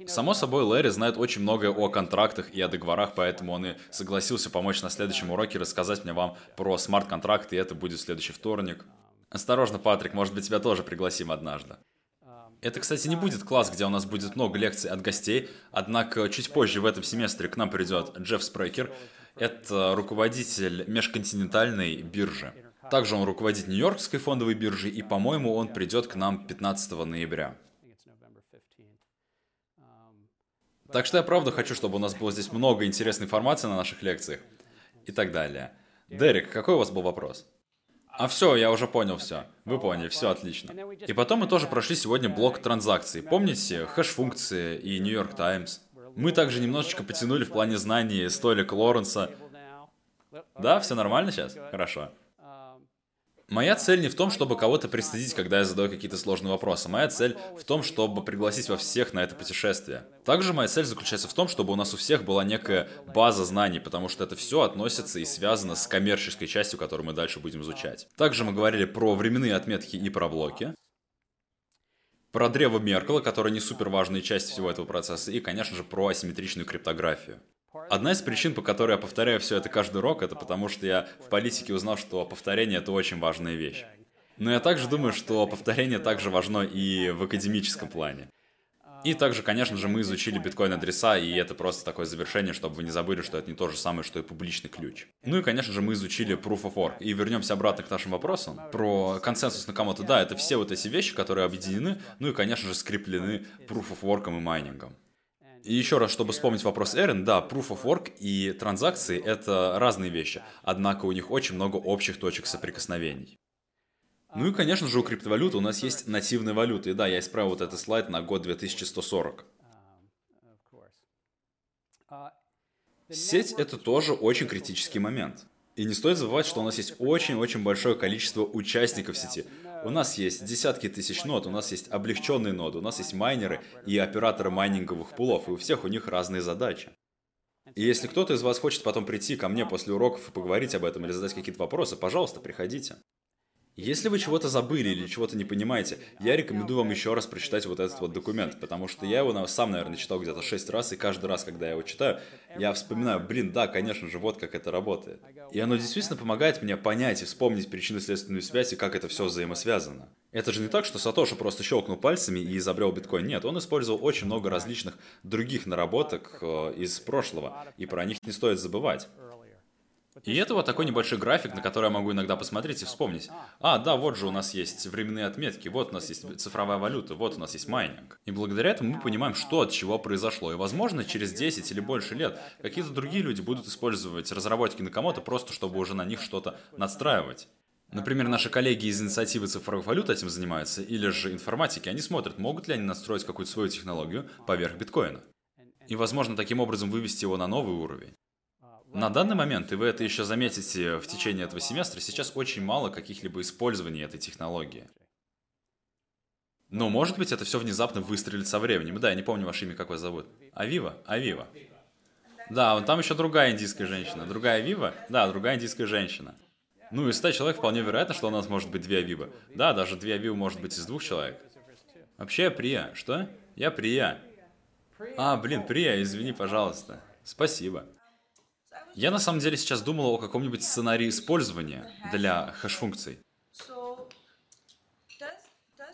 Само собой, Лэри знает очень многое о контрактах и о договорах, поэтому он и согласился помочь на следующем уроке рассказать мне вам про смарт-контракты, и это будет следующий вторник. Осторожно, Патрик, может быть, тебя тоже пригласим однажды. Это, кстати, не будет класс, где у нас будет много лекций от гостей, однако чуть позже в этом семестре к нам придет Джефф Спрейкер. Это руководитель межконтинентальной биржи. Также он руководит Нью-Йоркской фондовой биржей, и, по-моему, он придет к нам 15 ноября. Так что я правда хочу, чтобы у нас было здесь много интересной информации на наших лекциях и так далее. Дерек, какой у вас был вопрос? А все, я уже понял все. Вы поняли, все отлично. И потом мы тоже прошли сегодня блок транзакций. Помните, хэш-функции и Нью-Йорк Таймс? Мы также немножечко потянули в плане знаний столик Лоренса. Да, все нормально сейчас? Хорошо. Моя цель не в том, чтобы кого-то пристыдить, когда я задаю какие-то сложные вопросы. Моя цель в том, чтобы пригласить во всех на это путешествие. Также моя цель заключается в том, чтобы у нас у всех была некая база знаний, потому что это все относится и связано с коммерческой частью, которую мы дальше будем изучать. Также мы говорили про временные отметки и про блоки. Про древо Меркела, которое не супер важная часть всего этого процесса, и, конечно же, про асимметричную криптографию. Одна из причин, по которой я повторяю все это каждый урок, это потому что я в политике узнал, что повторение это очень важная вещь. Но я также думаю, что повторение также важно и в академическом плане. И также, конечно же, мы изучили биткоин-адреса, и это просто такое завершение, чтобы вы не забыли, что это не то же самое, что и публичный ключ. Ну и, конечно же, мы изучили Proof of Work. И вернемся обратно к нашим вопросам. Про консенсус на кому-то, да, это все вот эти вещи, которые объединены, ну и, конечно же, скреплены Proof of Work и майнингом. И еще раз, чтобы вспомнить вопрос Эрен, да, Proof of Work и транзакции — это разные вещи, однако у них очень много общих точек соприкосновений. Ну и, конечно же, у криптовалюты у нас есть нативные валюты. И да, я исправил вот этот слайд на год 2140. Сеть — это тоже очень критический момент. И не стоит забывать, что у нас есть очень-очень большое количество участников сети. У нас есть десятки тысяч нод, у нас есть облегченные ноды, у нас есть майнеры и операторы майнинговых пулов, и у всех у них разные задачи. И если кто-то из вас хочет потом прийти ко мне после уроков и поговорить об этом или задать какие-то вопросы, пожалуйста, приходите. Если вы чего-то забыли или чего-то не понимаете, я рекомендую вам еще раз прочитать вот этот вот документ, потому что я его сам, наверное, читал где-то шесть раз, и каждый раз, когда я его читаю, я вспоминаю, блин, да, конечно же, вот как это работает. И оно действительно помогает мне понять и вспомнить причинно-следственную связь и как это все взаимосвязано. Это же не так, что Сатоши просто щелкнул пальцами и изобрел биткоин. Нет, он использовал очень много различных других наработок э, из прошлого, и про них не стоит забывать. И это вот такой небольшой график, на который я могу иногда посмотреть и вспомнить. А, да, вот же у нас есть временные отметки, вот у нас есть цифровая валюта, вот у нас есть майнинг. И благодаря этому мы понимаем, что от чего произошло. И, возможно, через 10 или больше лет какие-то другие люди будут использовать разработки Накамото просто, чтобы уже на них что-то надстраивать. Например, наши коллеги из инициативы цифровых валют этим занимаются, или же информатики, они смотрят, могут ли они настроить какую-то свою технологию поверх биткоина. И, возможно, таким образом вывести его на новый уровень. На данный момент, и вы это еще заметите в течение этого семестра, сейчас очень мало каких-либо использований этой технологии. Но, может быть, это все внезапно выстрелит со временем. Да, я не помню ваше имя, как вас зовут. Авива? Авива. Да, вон там еще другая индийская женщина. Другая Авива? Да, другая индийская женщина. Ну, из 100 человек вполне вероятно, что у нас может быть две Авивы. Да, даже две Авивы может быть из двух человек. Вообще, Прия. Что? Я Прия. А, блин, Прия, извини, пожалуйста. Спасибо. Я на самом деле сейчас думал о каком-нибудь сценарии использования для хэш-функций.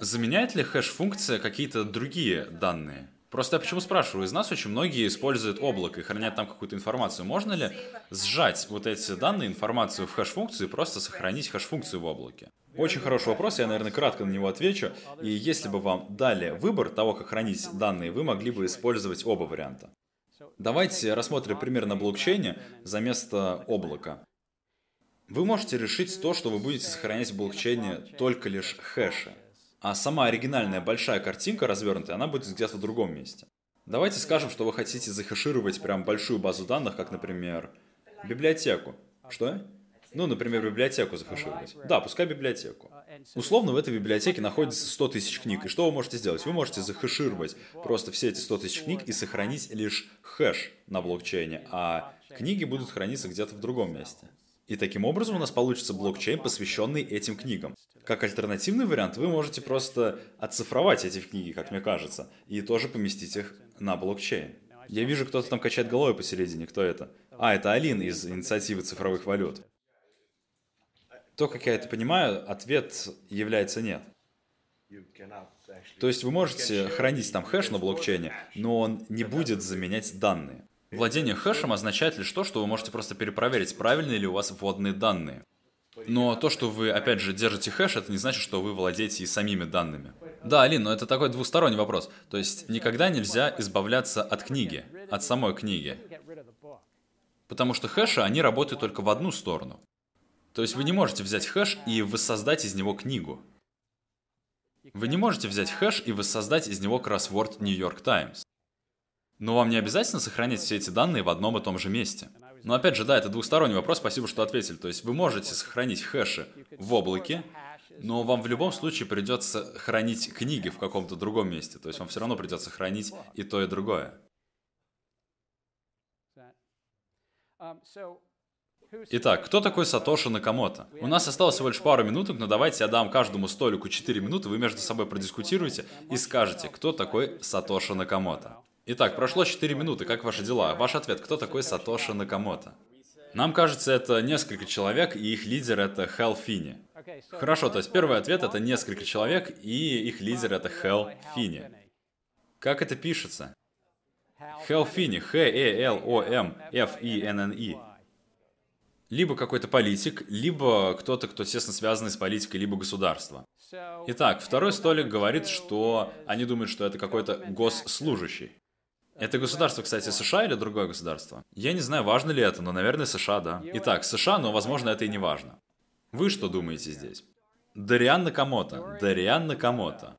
Заменяет ли хэш-функция какие-то другие данные? Просто я почему спрашиваю? Из нас очень многие используют облако и хранят там какую-то информацию. Можно ли сжать вот эти данные, информацию в хэш-функцию и просто сохранить хэш-функцию в облаке? Очень хороший вопрос, я, наверное, кратко на него отвечу. И если бы вам дали выбор того, как хранить данные, вы могли бы использовать оба варианта. Давайте рассмотрим пример на блокчейне за место облака. Вы можете решить то, что вы будете сохранять в блокчейне только лишь хэши. А сама оригинальная большая картинка развернутая, она будет где-то в другом месте. Давайте скажем, что вы хотите захешировать прям большую базу данных, как, например, библиотеку. Что? Ну, например, библиотеку захешировать. Да, пускай библиотеку. Условно в этой библиотеке находится 100 тысяч книг. И что вы можете сделать? Вы можете захешировать просто все эти 100 тысяч книг и сохранить лишь хэш на блокчейне, а книги будут храниться где-то в другом месте. И таким образом у нас получится блокчейн, посвященный этим книгам. Как альтернативный вариант, вы можете просто оцифровать эти книги, как мне кажется, и тоже поместить их на блокчейн. Я вижу, кто-то там качает головой посередине. Кто это? А, это Алин из инициативы цифровых валют. То, как я это понимаю, ответ является нет. То есть вы можете хранить там хэш на блокчейне, но он не будет заменять данные. Владение хэшем означает лишь то, что вы можете просто перепроверить, правильные ли у вас вводные данные. Но то, что вы, опять же, держите хэш, это не значит, что вы владеете и самими данными. Да, Алин, но это такой двусторонний вопрос. То есть никогда нельзя избавляться от книги, от самой книги. Потому что хэши, они работают только в одну сторону. То есть вы не можете взять хэш и воссоздать из него книгу. Вы не можете взять хэш и воссоздать из него кроссворд New York Times. Но вам не обязательно сохранять все эти данные в одном и том же месте. Но опять же, да, это двухсторонний вопрос, спасибо, что ответили. То есть вы можете сохранить хэши в облаке, но вам в любом случае придется хранить книги в каком-то другом месте. То есть вам все равно придется хранить и то, и другое. Итак, кто такой Сатоши Накамото? У нас осталось всего лишь пару минуток, но давайте я дам каждому столику 4 минуты, вы между собой продискутируете и скажете, кто такой Сатоши Накамото. Итак, прошло 4 минуты, как ваши дела? Ваш ответ, кто такой Сатоши Накамото? Нам кажется, это несколько человек, и их лидер это Хел Фини. Хорошо, то есть первый ответ это несколько человек, и их лидер это Хел Фини. Как это пишется? Хел Фини, Х-Э-Л-О-М-Ф-И-Н-Н-И. Либо какой-то политик, либо кто-то, кто тесно связанный с политикой, либо государство. Итак, второй столик говорит, что они думают, что это какой-то госслужащий. Это государство, кстати, США или другое государство? Я не знаю, важно ли это, но, наверное, США, да. Итак, США, но, возможно, это и не важно. Вы что думаете здесь? Дариан Накамото. Дариан Накамото.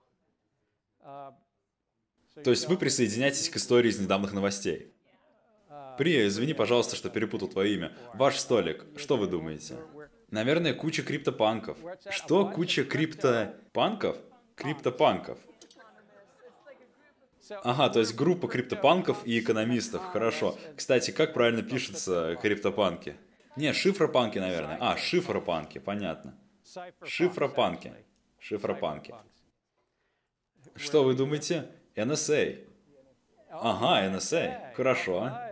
То есть вы присоединяетесь к истории из недавних новостей. Прия, извини, пожалуйста, что перепутал твое имя. Ваш столик. Что вы думаете? Наверное, куча криптопанков. Что куча криптопанков? Криптопанков. Ага, то есть группа криптопанков и экономистов. Хорошо. Кстати, как правильно пишется криптопанки? Не, шифропанки, наверное. А, шифропанки, понятно. Шифропанки. Шифропанки. Что вы думаете? NSA. Ага, NSA. Хорошо.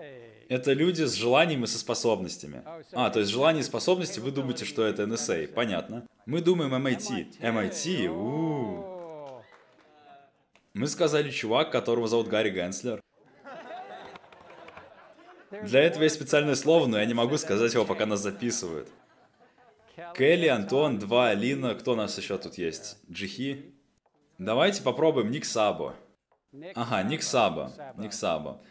Это люди с желанием и со способностями. А, то есть желание и способности, вы думаете, что это NSA. Понятно. Мы думаем MIT. MIT? У-у-у. Мы сказали чувак, которого зовут Гарри Генслер. Для этого есть специальное слово, но я не могу сказать его, пока нас записывают. Келли, Антон, два, Алина, кто у нас еще тут есть? Джихи? Давайте попробуем Ник Сабо. Ага, Ник Сабо. Ник Сабо.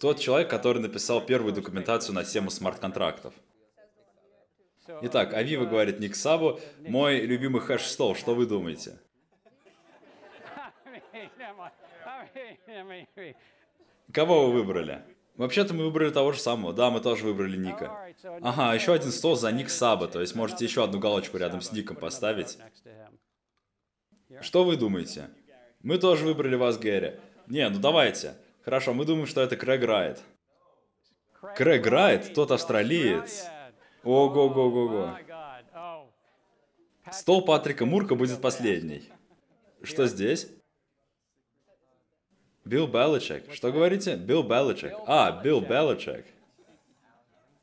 Тот человек, который написал первую документацию на тему смарт-контрактов. Итак, Авива говорит Ник Сабо, мой любимый хэш-стол, что вы думаете? Кого вы выбрали? Вообще-то мы выбрали того же самого. Да, мы тоже выбрали Ника. Ага, еще один стол за Ник Саба, то есть можете еще одну галочку рядом с Ником поставить. Что вы думаете? Мы тоже выбрали вас, Гэри. Не, ну давайте. Хорошо, мы думаем, что это Крэг Райт. Крэг Райт? Тот австралиец? Ого-го-го-го. Стол Патрика Мурка будет последний. Что здесь? Билл Беличек. Что говорите? Билл Беличек. А, Билл Беличек.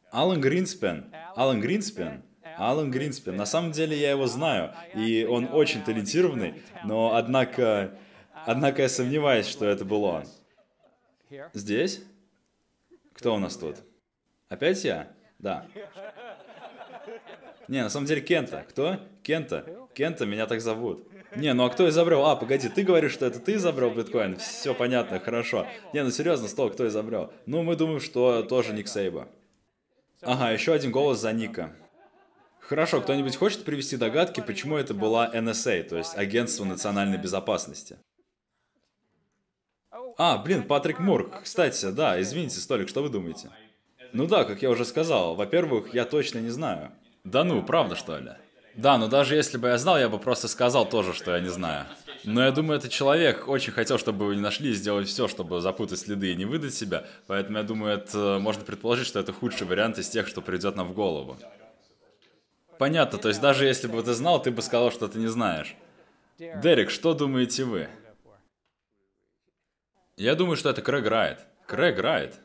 Алан Гринспен. Алан Гринспен. Алан Гринспен. На самом деле я его знаю, и он очень талантированный, но однако... Однако я сомневаюсь, что это был он. Здесь? Кто у нас тут? Опять я? Да. Не, на самом деле Кента. Кто? Кента. Кента, меня так зовут. Не, ну а кто изобрел? А, погоди, ты говоришь, что это ты изобрел биткоин? Все понятно, хорошо. Не, ну серьезно, стол, кто изобрел? Ну, мы думаем, что тоже Ник Сейба. Ага, еще один голос за Ника. Хорошо, кто-нибудь хочет привести догадки, почему это была NSA, то есть Агентство национальной безопасности? А, блин, Патрик Мур. Кстати, да, извините, Столик, что вы думаете? Ну да, как я уже сказал, во-первых, я точно не знаю. Да ну, правда что ли? Да, но даже если бы я знал, я бы просто сказал тоже, что я не знаю. Но я думаю, этот человек очень хотел, чтобы вы не нашли и сделать все, чтобы запутать следы и не выдать себя. Поэтому я думаю, это можно предположить, что это худший вариант из тех, что придет нам в голову. Понятно, то есть даже если бы ты знал, ты бы сказал, что ты не знаешь. Дерек, что думаете вы? Я думаю, что это Крэг Райт. Крэг Райт.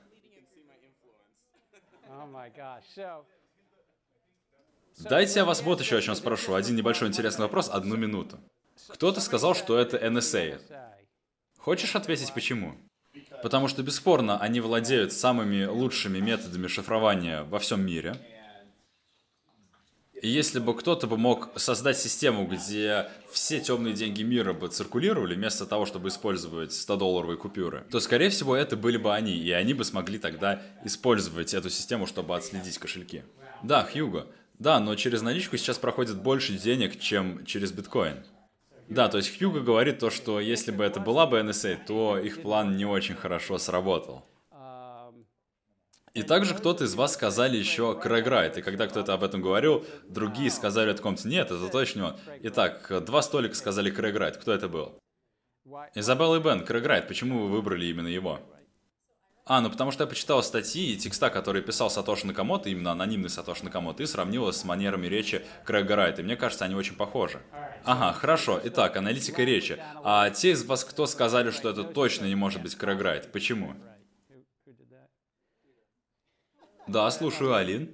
Дайте я вас вот еще о чем спрошу. Один небольшой интересный вопрос, одну минуту. Кто-то сказал, что это NSA. Хочешь ответить почему? Потому что, бесспорно, они владеют самыми лучшими методами шифрования во всем мире. И если бы кто-то бы мог создать систему, где все темные деньги мира бы циркулировали, вместо того, чтобы использовать 100-долларовые купюры, то, скорее всего, это были бы они, и они бы смогли тогда использовать эту систему, чтобы отследить кошельки. Да, Хьюго, да, но через наличку сейчас проходит больше денег, чем через биткоин. Да, то есть Хьюго говорит то, что если бы это была бы NSA, то их план не очень хорошо сработал. И также кто-то из вас сказали еще Крэг Райт, и когда кто-то об этом говорил, другие сказали о таком-то, нет, это точно он. Итак, два столика сказали Крэг Райт, кто это был? Изабелла и Бен, Крэг Райт, почему вы выбрали именно его? А, ну потому что я почитал статьи и текста, которые писал Сатоши Накамото, именно анонимный Сатоши Накамото, и сравнил с манерами речи Крэга Райта. И мне кажется, они очень похожи. Ага, хорошо. Итак, аналитика речи. А те из вас, кто сказали, что это точно не может быть Крэг Райт, почему? Да, слушаю, Алин.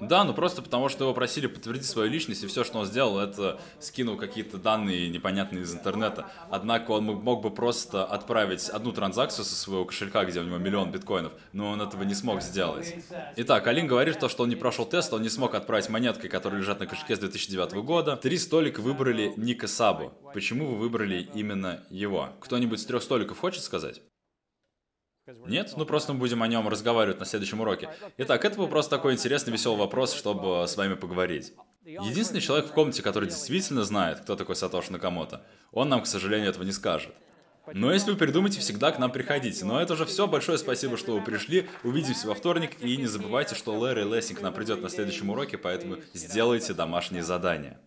Да, ну просто потому, что его просили подтвердить свою личность, и все, что он сделал, это скинул какие-то данные непонятные из интернета. Однако он мог бы просто отправить одну транзакцию со своего кошелька, где у него миллион биткоинов, но он этого не смог сделать. Итак, Алин говорит то, что он не прошел тест, он не смог отправить монетки, которые лежат на кошельке с 2009 года. Три столика выбрали Ника Сабу. Почему вы выбрали именно его? Кто-нибудь с трех столиков хочет сказать? Нет? Ну просто мы будем о нем разговаривать на следующем уроке. Итак, это был просто такой интересный, веселый вопрос, чтобы с вами поговорить. Единственный человек в комнате, который действительно знает, кто такой Сатоши Накамото, он нам, к сожалению, этого не скажет. Но если вы придумаете, всегда к нам приходите. Но это уже все. Большое спасибо, что вы пришли. Увидимся во вторник. И не забывайте, что Лэри Лессинг нам придет на следующем уроке, поэтому сделайте домашние задания.